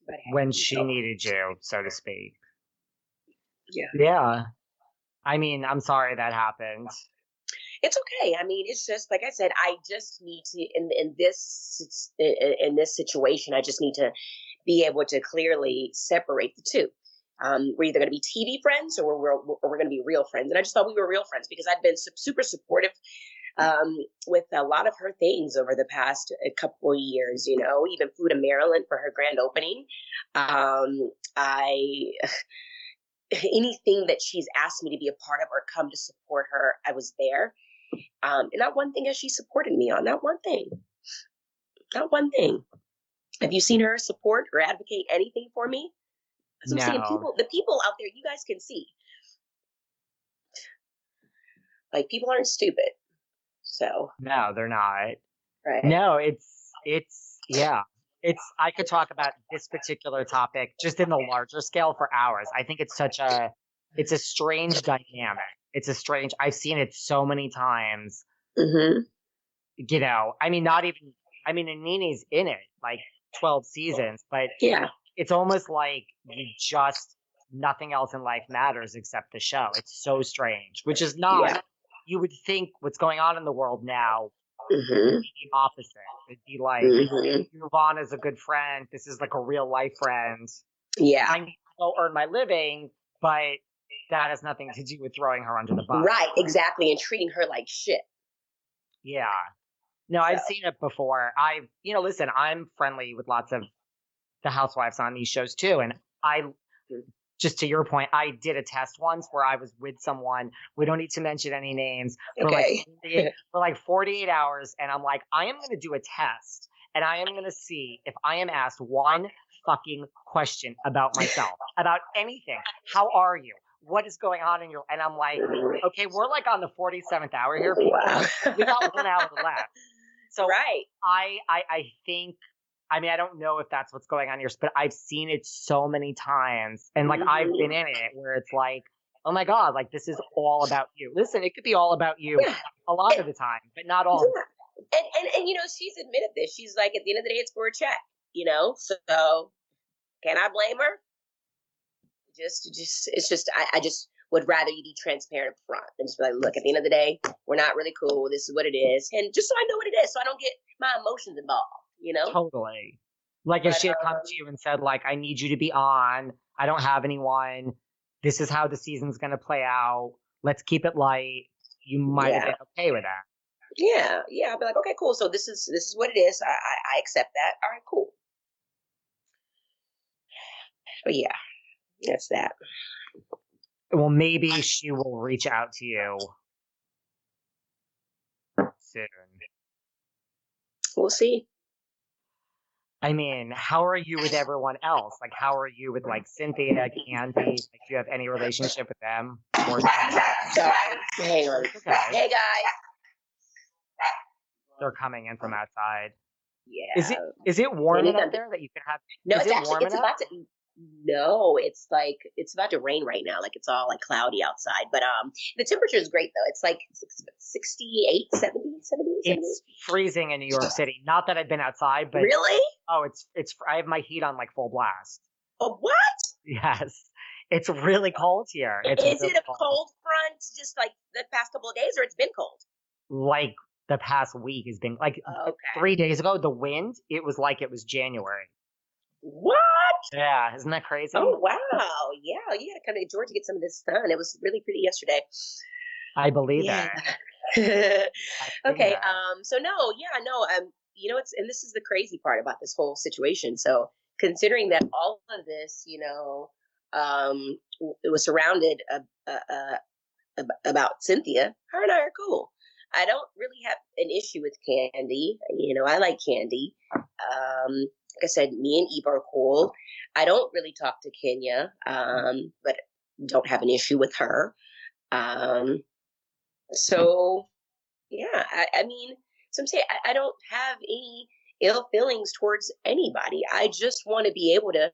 But when she so. needed you, so to speak. Yeah. Yeah. I mean, I'm sorry that happened. It's okay. I mean, it's just like I said. I just need to in in this in, in this situation. I just need to be able to clearly separate the two um, we're either going to be TV friends or we're, we're going to be real friends. And I just thought we were real friends because I'd been super supportive um, with a lot of her things over the past uh, couple of years. You know, even flew to Maryland for her grand opening. Um, I anything that she's asked me to be a part of or come to support her, I was there. Um, and not one thing has she supported me on. Not one thing. Not one thing. Have you seen her support or advocate anything for me? What I'm saying. No. People, the people out there, you guys can see. Like people aren't stupid. So No, they're not. right. No, it's it's yeah. It's I could talk about this particular topic just in the larger scale for hours. I think it's such a it's a strange dynamic. It's a strange I've seen it so many times. hmm You know, I mean not even I mean and NeNe's in it like 12 seasons, but Yeah. It's almost like you just nothing else in life matters except the show. It's so strange, which is not Yeah. you would think what's going on in the world now hmm would be the opposite. It'd be like hmm move on as a good friend. This is like a real life friend. Yeah. I need to go earn my living, but that has nothing to do with throwing her under the bus. Right. Exactly. And treating her like shit. Yeah. No, I've seen it before. I've, you know, listen, I'm friendly with lots of the housewives on these shows too. And I, just to your point, I did a test once where I was with someone. We don't need to mention any names. For Okay. like 48 for like 48 hours. And I'm like, I am going to do a test and I am going to see if I am asked one fucking question about myself, about anything. How are you? What is going on in your, and I'm like, okay, we're like on the 47th hour here. people. Wow. We got one hour left. So right. I, I, I think, I mean, I don't know if that's what's going on here, but I've seen it so many times. And like, I've Mhm. been in it where it's like, oh my God, like this is all about you. Listen, it could be all about you Yeah. a lot of the time, but not all. Yeah. And, and and you know she's admitted this. She's like at the end of the day, it's for a check. You know, so can I blame her? Just, just it's just I, I just would rather you be transparent up front and just be like, look, at the end of the day, we're not really cool. This is what it is, and just so I know what it is, so I don't get my emotions involved. You know, Totally. Like if she had come um, to you and said, like, I need you to be on. I don't have anyone. This is how the season's going to play out. Let's keep it light. You might have been okay with that. yeah, yeah. I'll be like, okay, cool. So this is this is what it is. I I, I accept that. All right, cool. But yeah, that's that. Well, maybe she will reach out to you soon. We'll see. I mean, how are you with everyone else? Like, how are you with like Cynthia, Kandi? Like, do you have any relationship with them? Or Sorry. On. Okay. Hey guys. they're coming in from outside? Yeah. Is it is it warm enough there that you can have? No, it's it actually it's enough? about to. No, it's like it's about to rain right now. Like it's all like cloudy outside. But um, the temperature is great though. It's like 68, 70, 70, 70. It's freezing in New York City. Not that I've been outside, but really? oh, it's it's. I have my heat on like full blast. Oh, what? Yes, it's really cold here. It's Is really it a cold front just like the past couple of days, or it's been cold? Like the past week has been like Okay. three days ago. The wind, it was like it was January. What? Yeah, isn't that crazy? Oh wow! Yeah, you got to come to Georgia to get some of this sun. It was really pretty yesterday. I believe Yeah. that. I believe okay. Um. So no. Yeah. No. Um. You know, it's and this is the crazy part about this whole situation. So considering that all of this, you know, um, it was surrounded uh, uh, uh, about Cynthia. Her and I are cool. I don't really have an issue with Kandi. You know, I like Kandi. Um, like I said, me and Eva are cool. I don't really talk to Kenya, um, but don't have an issue with her. Um, so yeah, I, I mean, so I'm saying I, I don't have any ill feelings towards anybody. I just want to be able to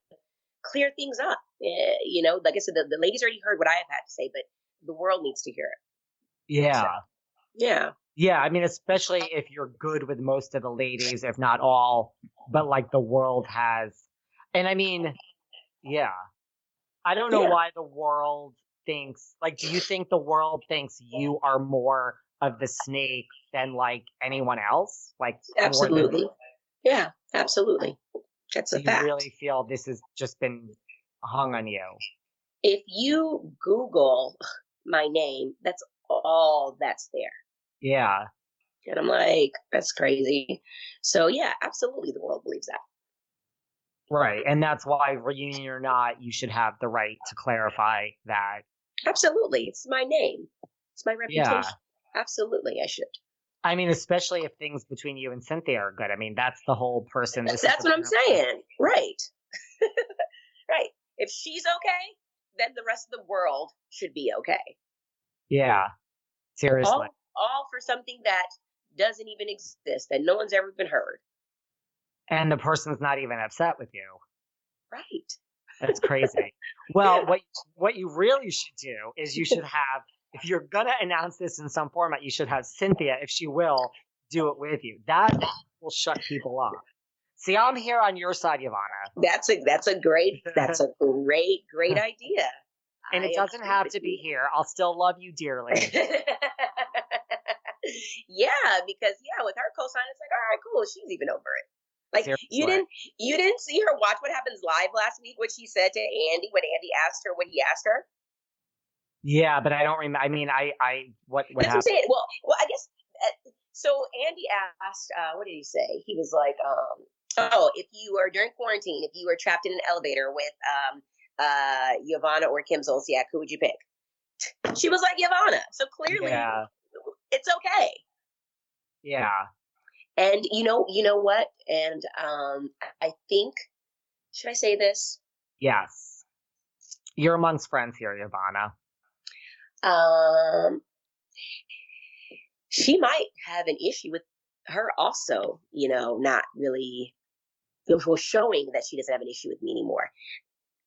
clear things up. Eh, you know, like I said, the, the ladies already heard what I have had to say, but the world needs to hear it. yeah. Yeah. Yeah, I mean, especially if you're good with most of the ladies, if not all, but like the world has. And I mean, yeah. I don't know Yeah. why the world thinks, like, do you think the world thinks you are more of the snake than like anyone else? Like, Absolutely. Yeah, absolutely. That's do a you fact. really feel this has just been hung on you? If you Google my name, that's all that's there. Yeah. And I'm like, that's crazy. So yeah, absolutely the world believes that. Right. And that's why, reunion or not, you should have the right to clarify that. Absolutely. It's my name. It's my Yeah. reputation. Absolutely, I should. I mean, especially if things between you and Cynthia are good. I mean, that's the whole person. This that's what I'm saying. Right. right. If she's okay, then the rest of the world should be okay. Yeah. Seriously. All, all for something that doesn't even exist, that no one's ever been heard. And the person's not even upset with you. Right. That's crazy. well, what what you really should do is you should have if you're gonna announce this in some format, you should have Cynthia, if she will, do it with you. That will shut people up. See, I'm here on your side, Yovanna. That's a that's a great that's a great great idea. And it doesn't have to be here. I'll still love you dearly. yeah, because yeah, with her cosign, it's like, all right, cool. She's even over it. Like you didn't you didn't see her watch what happens live last week, what she said to Andy when Andy asked her what he asked her. Yeah, but I don't remember. I mean, I I what what That's happened? What I'm saying. Well, well, I guess uh, so. Andy asked, uh, what did he say? He was like, um, oh, if you were during quarantine, if you were trapped in an elevator with um uh Yovanna or Kim Zolciak, who would you pick? She was like Yovanna. So clearly, yeah. it's okay. Yeah. And you know, you know what? And um, I think, should I say this? Yes. You're amongst friends here, Yovanna. Um, she might have an issue with her also, you know, not really well, showing that she doesn't have an issue with me anymore.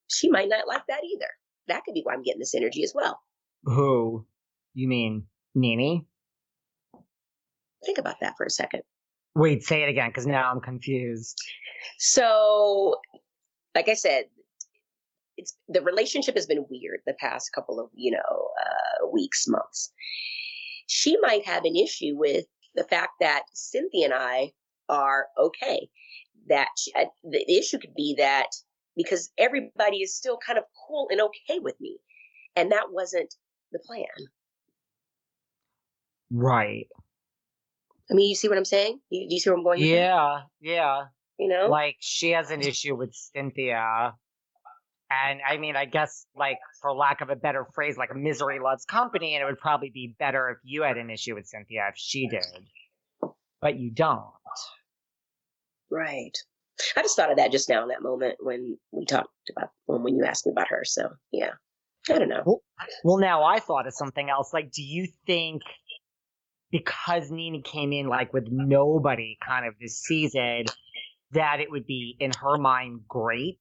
She might not like that either. That could be why I'm getting this energy as well. Who? You mean NeNe? Think about that for a second. Wait, say it again because now I'm confused. So, like I said, it's the relationship has been weird the past couple of you know uh, weeks, months. She might have an issue with the fact that Cynthia and I are okay. That she, uh, the issue could be that because everybody is still kind of cool and okay with me, and that wasn't the plan. Right. I mean, you see what I'm saying? You, do you see where I'm going? Yeah, yeah. You know, like she has an issue with Cynthia, and I mean, I guess like for lack of a better phrase, like misery loves company, and it would probably be better if you had an issue with Cynthia if she did, but you don't. Right. I just thought of that just now in that moment when we talked about when, you asked me about her. So yeah, I don't know. Well, well, now I thought of something else. Like, do you think because NeNe came in like with nobody kind of this season, that it would be in her mind great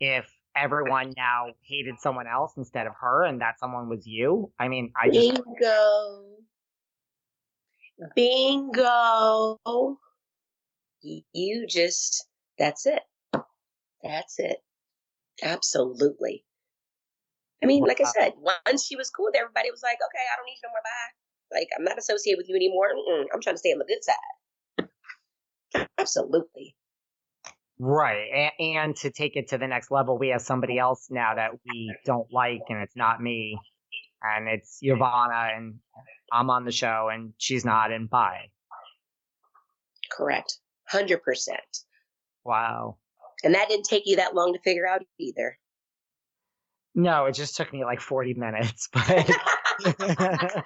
if everyone now hated someone else instead of her and that someone was you. I mean, I just bingo, bingo. You just that's it. That's it. Absolutely. I mean, like I said, once she was cool with everybody, it was like, okay, I don't need you no more. Bye. Like, I'm not associated with you anymore. Mm-mm, I'm trying to stay on the good side. Absolutely. Right. And, and, to take it to the next level, we have somebody else now that we don't like, and it's not me. And it's Yovanna, and I'm on the show, and she's not, and bye. Correct. 100%. Wow. And that didn't take you that long to figure out either. No, it just took me like 40 minutes, but.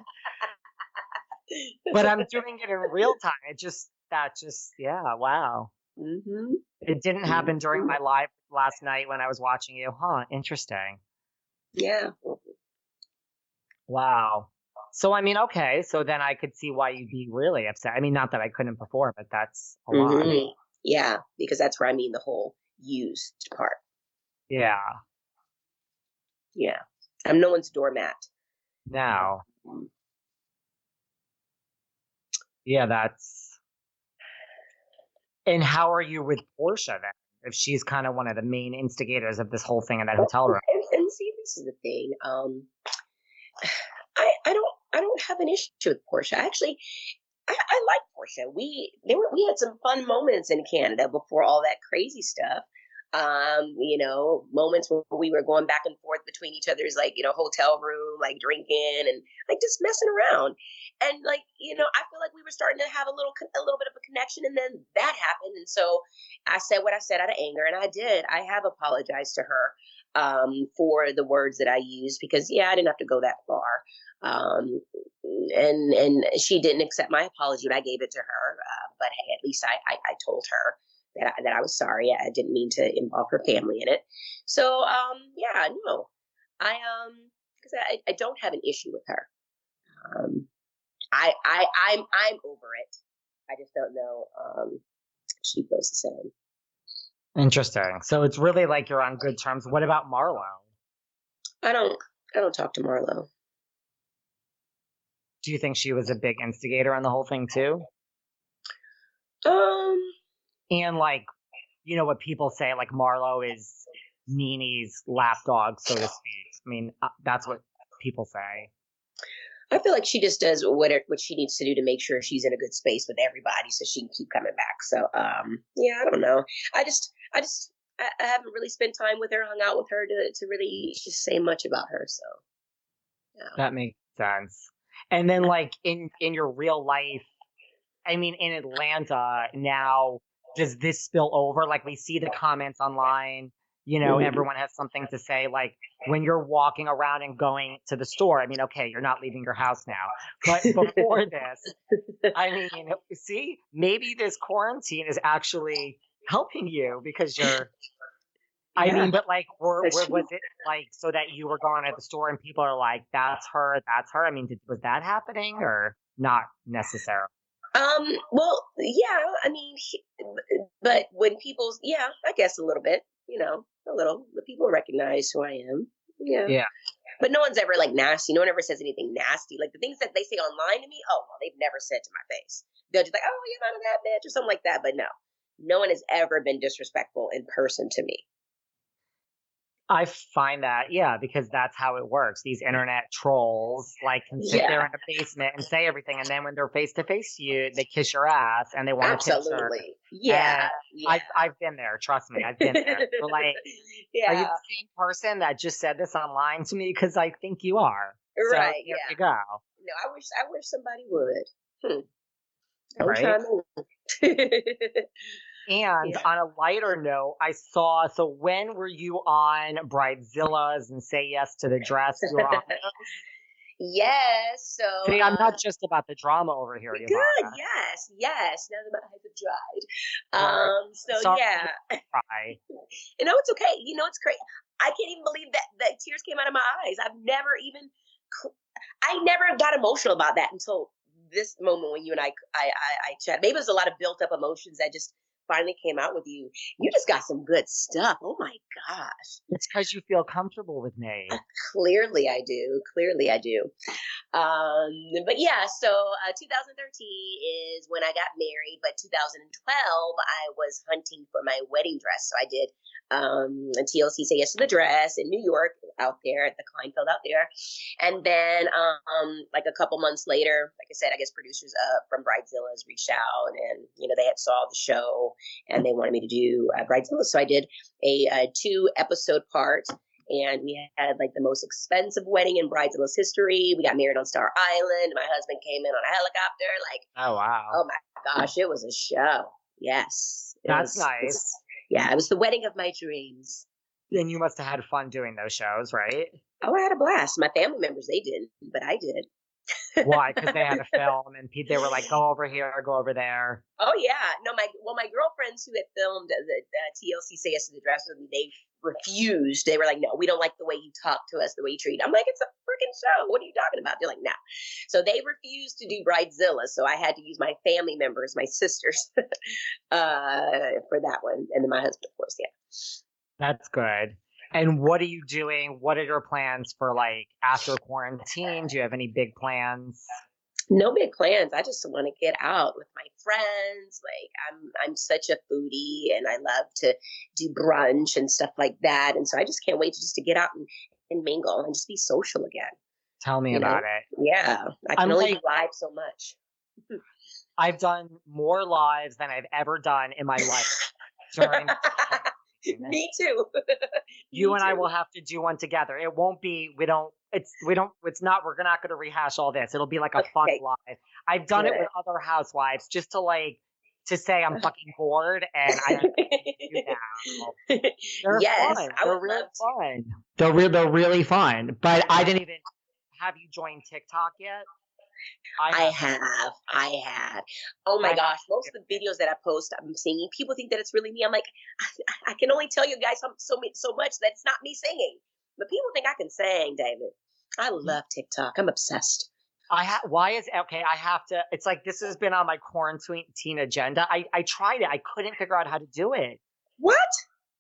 but I'm doing it in real time. It just that just yeah, wow. Mm-hmm. It didn't happen during my live last night when I was watching you, huh? Interesting. Yeah. Wow. So I mean, okay, so then I could see why you'd be really upset. I mean, not that I couldn't perform, but that's a mm-hmm. lot. Yeah, because that's where I mean the whole used part. Yeah. Yeah. I'm no one's doormat. Now. Mm-hmm. Yeah, that's. And how are you with Porsha then? If she's kind of one of the main instigators of this whole thing in that hotel room. And, and see, this is the thing. Um, I I don't I don't have an issue with Porsha. Actually, I, I like Porsha. We there were we had some fun moments in Canada before all that crazy stuff um, you know, moments where we were going back and forth between each other's like, you know, hotel room, like drinking and like just messing around. And like, you know, I feel like we were starting to have a little, a little bit of a connection and then that happened. And so I said what I said out of anger and I did. I have apologized to her, um, for the words that I used because yeah, I didn't have to go that far. Um, and and she didn't accept my apology, but I gave it to her. Uh, but hey, at least I, I, I told her that I, that I was sorry. I didn't mean to involve her family in it. So um, yeah, no, I um, because I, I don't have an issue with her. Um, I I I'm I'm over it. I just don't know. Um, she feels the same. Interesting. So it's really like you're on good terms. What about Marlo? I don't I don't talk to Marlo. Do you think she was a big instigator on the whole thing too? Um and like you know what people say like Marlo is NeNe's lapdog so to speak. I mean, uh, that's what people say. I feel like she just does what it, what she needs to do to make sure she's in a good space with everybody, so she can keep coming back. So, um, yeah, I don't know. I just, I just, I, I haven't really spent time with her, hung out with her to to really just say much about her. So, yeah. that makes sense. And then, like in in your real life, I mean, in Atlanta now, does this spill over? Like we see the comments online you know mm-hmm. everyone has something to say like when you're walking around and going to the store i mean okay you're not leaving your house now but before this i mean see maybe this quarantine is actually helping you because you're I yeah. mean, but like, were, were, was it like so that you were going at the store and people are like, "That's her, that's her"? I mean, did, was that happening or not necessarily? Um. Well, yeah. I mean, but when people, yeah, I guess a little bit you know, a little. The people recognize who I am. Yeah. Yeah. But no one's ever like nasty. No one ever says anything nasty. Like the things that they say online to me, oh well, they've never said to my face. They'll just like, oh, you're none of that bitch or something like that. But no, no one has ever been disrespectful in person to me. I find that, yeah, because that's how it works. These internet trolls like can sit yeah. there in the basement and say everything, and then when they're face to face to you, they kiss your ass and they want to Absolutely. Yeah. yeah. I've I've been there. Trust me, I've been there. like, yeah. are you the same person that just said this online to me? Because I think you are. Right. So, yeah. You go. No, I wish I wish somebody would. Hmm. Right? And yeah. on a lighter note, I saw. So when were you on Bridezillas and Say Yes to the Dress? yes. So See, I'm not just about the drama over here. Good. Yvonne. Yes. Yes. Now that my eyes have dried. Um. So Sorry yeah. Cry. you know it's okay. You know it's great. I can't even believe that that tears came out of my eyes. I've never even. I never got emotional about that until this moment when you and I I I, I chat. Maybe it was a lot of built up emotions that just finally came out with you, you just got some good stuff. Oh my gosh. It's because you feel comfortable with me. Uh, clearly I do. Clearly I do. Um, but yeah, so uh, 2013 is when I got married, but 2012 I was hunting for my wedding dress. So I did um, and TLC Say Yes to the Dress in New York, out there at the Kleinfeld out there. And then, um, like a couple months later, like I said, I guess producers uh, from Bridezillas reached out and, you know, they had saw the show and they wanted me to do uh, Bridezilla. So I did a, a two episode part and we had like the most expensive wedding in Bridezilla's history. We got married on Star Island. My husband came in on a helicopter. Like, oh wow, oh my gosh, it was a show. Yes, that's was, nice yeah, it was the wedding of my dreams. And you must have had fun doing those shows, right? Oh, I had a blast. My family members, they didn't, but I did. Why? Because they had a film, and they were like, "Go over here, go over there." Oh yeah, no, my well, my girlfriends who had filmed uh, the, uh, the TLC Say Yes to the Dress with me, they refused. They were like, "No, we don't like the way you talk to us, the way you treat." I'm like, "It's a freaking show. What are you talking about?" They're like, "No." So they refused to do Bridezilla. So I had to use my family members, my sisters, uh, for that one, and then my husband, of course. Yeah. That's good. And what are you doing? What are your plans for like after quarantine? Do you have any big plans? No big plans. I just want to get out with my friends. Like I'm I'm such a foodie and I love to do brunch and stuff like that. And so I just can't wait to just to get out and, and mingle and just be social again. Tell me you about know? it. Yeah. I can I'm only like, live so much. I've done more lives than I've ever done in my life during oh Me too. you Me and too. I will have to do one together. It won't be. We don't. It's we don't. It's not. We're not going to rehash all this. It'll be like a okay. fun live. I've done Good. it with other housewives just to like to say I'm fucking bored and I do now. They're yes, fun. They're really fun. They're re- they're really fun. But I didn't even have you joined TikTok yet. I, I have. I have. Oh my I gosh. Most of the videos that I post, I'm singing. People think that it's really me. I'm like, I, I can only tell you guys so, so much that it's not me singing. But people think I can sing, David. I mm. love TikTok. I'm obsessed. I ha- why is okay? I have to. It's like this has been on my quarantine agenda. I I tried it. I couldn't figure out how to do it. What?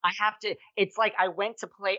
I have to. It's like I went to play.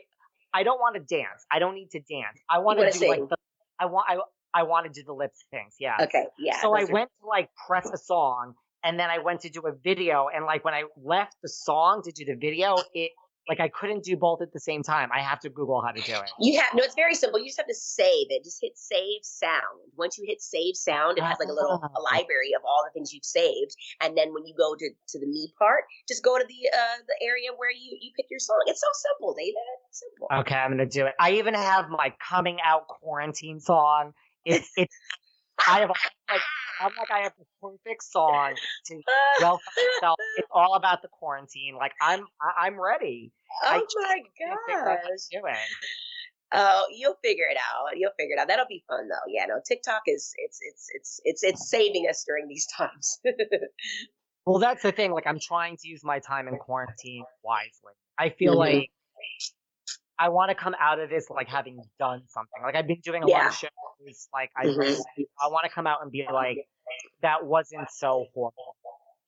I don't want to dance. I don't need to dance. I want to do sing. like the. I want. I I want to do the lip things. Yeah. Okay. Yeah. So I are... went to like press a song, and then I went to do a video, and like when I left the song to do the video, it like I couldn't do both at the same time. I have to Google how to do it. You have no. It's very simple. You just have to save it. Just hit save sound. Once you hit save sound, it has like a little a ah. library of all the things you've saved. And then when you go to to the me part, just go to the uh the area where you you pick your song. It's so simple, David. It's simple. Okay, I'm gonna do it. I even have my coming out quarantine song. It's it's. I have like I'm like I have the perfect song to welcome myself. It's all about the quarantine. Like I'm I, am ready. Oh my gosh. Doing. Oh, you'll figure it out. You'll figure it out. That'll be fun though. Yeah, no, TikTok is it's it's it's it's it's saving us during these times. well, that's the thing. Like I'm trying to use my time in quarantine wisely. I feel mm-hmm. like I want to come out of this like having done something. Like I've been doing a yeah. lot of shows. Like I, mm-hmm. I want to come out and be like, that wasn't so horrible.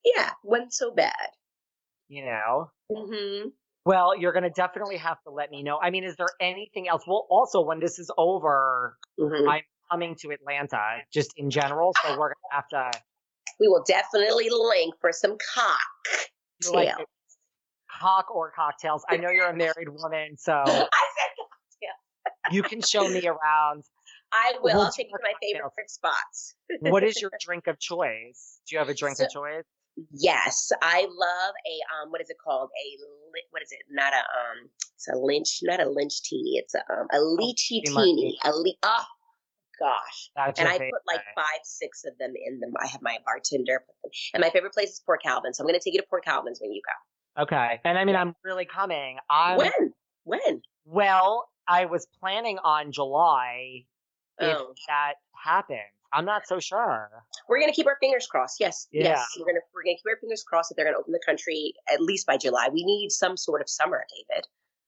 Yeah, wasn't so bad. You know. Mm-hmm. Well, you're gonna definitely have to let me know. I mean, is there anything else? Well, also when this is over, mm-hmm. I'm coming to Atlanta, just in general. So we're gonna have to. We will definitely link for some cock. Like cock or cocktails. I know you're a married woman, so I said cocktail. you can show me around. I will. I'll take you to my favorite spots. what is your drink of choice? Do you have a drink so, of choice? Yes, I love a um. What is it called? A what is it? Not a um. It's a lynch. Not a lynch teeny. It's a um a oh, lychee teeny. A le- oh gosh. That's and I put like five, six of them in them. I have my bartender put them. And my favorite place is Poor Calvin. So I'm going to take you to Poor Calvin's when you come. Okay. And I mean, I'm really coming. I'm, when? When? Well, I was planning on July if oh. that happens. I'm not so sure. We're gonna keep our fingers crossed. Yes, yeah. yes. We're gonna we're gonna keep our fingers crossed that they're gonna open the country at least by July. We need some sort of summer, David.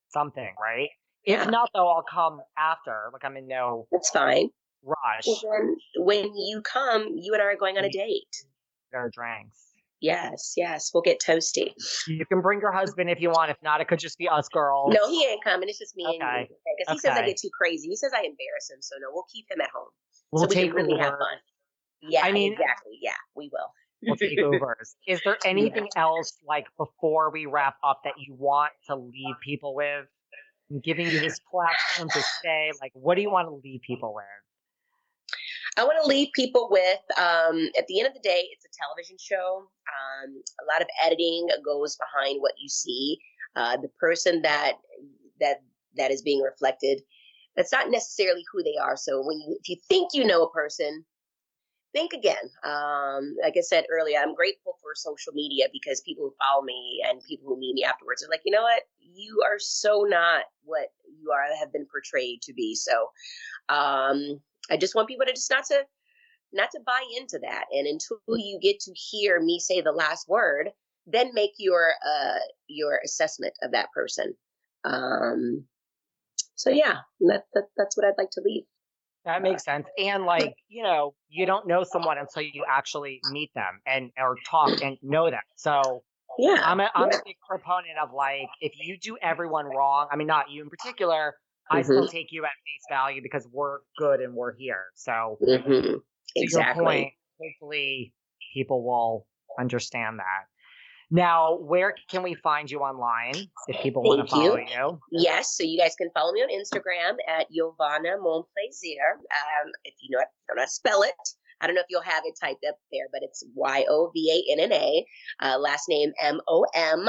Something, right? Yeah. If not, though, I'll come after. Like I'm in no. That's fine. Rush. Well, when you come, you and I are going on a date. There are drinks. Yes, yes, we'll get toasty. You can bring your husband if you want. If not, it could just be us girls. No, he ain't coming. It's just me okay. and you. Because okay. he says I get too crazy. He says I embarrass him. So no, we'll keep him at home. We'll so we take can really Uber. have fun. Yeah, I mean, exactly. Yeah, we will. We'll take Ubers. Is there anything yeah. else like before we wrap up that you want to leave people with? I'm giving you this platform to say, like, what do you want to leave people with? I want to leave people with um, at the end of the day, it's a television show. Um, a lot of editing goes behind what you see. Uh, the person that that that is being reflected, that's not necessarily who they are. So when you if you think you know a person, think again. Um, like I said earlier, I'm grateful for social media because people who follow me and people who meet me afterwards are like, you know what, you are so not what you are have been portrayed to be. So um, I just want people to just not to not to buy into that. And until you get to hear me say the last word, then make your uh your assessment of that person. Um so yeah, that, that that's what I'd like to leave. That makes sense. And like, you know, you don't know someone until you actually meet them and or talk and know them. So yeah, I'm a I'm yeah. a big proponent of like if you do everyone wrong, I mean not you in particular, mm-hmm. I still take you at face value because we're good and we're here. So mm-hmm. exactly. Point, hopefully people will understand that. Now, where can we find you online if people Thank want to follow you. you? Yes, so you guys can follow me on Instagram at Yovanna Momplaisir. Um, if you know, I don't know how to spell it. I don't know if you'll have it typed up there, but it's Y O V A N N A. Uh, last name M O M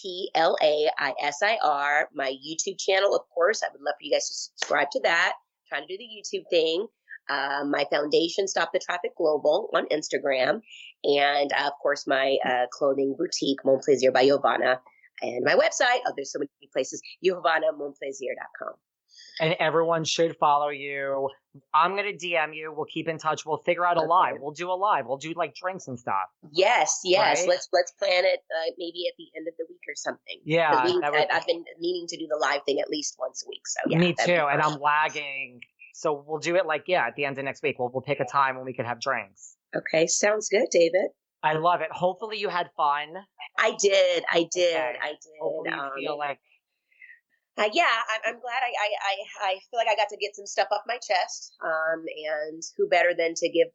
P L A I S I R. My YouTube channel, of course, I would love for you guys to subscribe to that. I'm trying to do the YouTube thing. Uh, my foundation, Stop the Traffic Global, on Instagram, and uh, of course my uh, clothing boutique, Mon Plaisir by Yovanna, and my website. Oh, there's so many places. YovannaMomplaisir.com. And everyone should follow you. I'm gonna DM you. We'll keep in touch. We'll figure out a live. We'll do a live. We'll do like drinks and stuff. Yes, yes. Right? Let's let's plan it uh, maybe at the end of the week or something. Yeah, we, that would- I, I've been meaning to do the live thing at least once a week. So yeah, Me too. And. I'm lagging. So we'll do it like yeah, at the end of next week. We'll we'll pick a time when we could have drinks. okay. Sounds good, David. I love it. Hopefully you had fun. I did, I did, Okay. I did. Hopefully you um, feel like uh, yeah, I'm, I'm glad. I, I, I, I feel like I got to get some stuff off my chest. Um, and who better than to give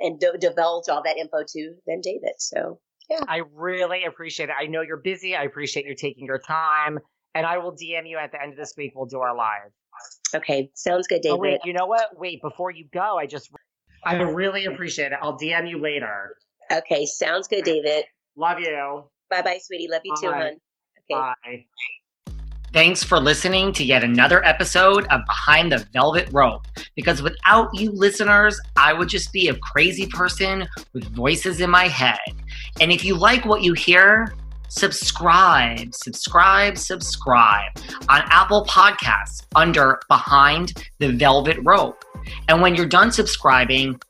and d- divulge all that info to than David? So yeah. I really appreciate it. I know you're busy. I appreciate you taking your time. And I will DM you at the end of this week. We'll do our live. okay, sounds good, Oh David. wait, you know what? Wait, before you go, I just I really appreciate it. I'll DM you later. Okay, sounds good, David. Love you. Bye, bye, sweetie. Love you too, Bye. hon. Okay. Bye. Thanks for listening to yet another episode of Behind the Velvet Rope. Because without you listeners, I would just be a crazy person with voices in my head. And if you like what you hear, subscribe, subscribe, subscribe on Apple Podcasts under Behind the Velvet Rope. And when you're done subscribing,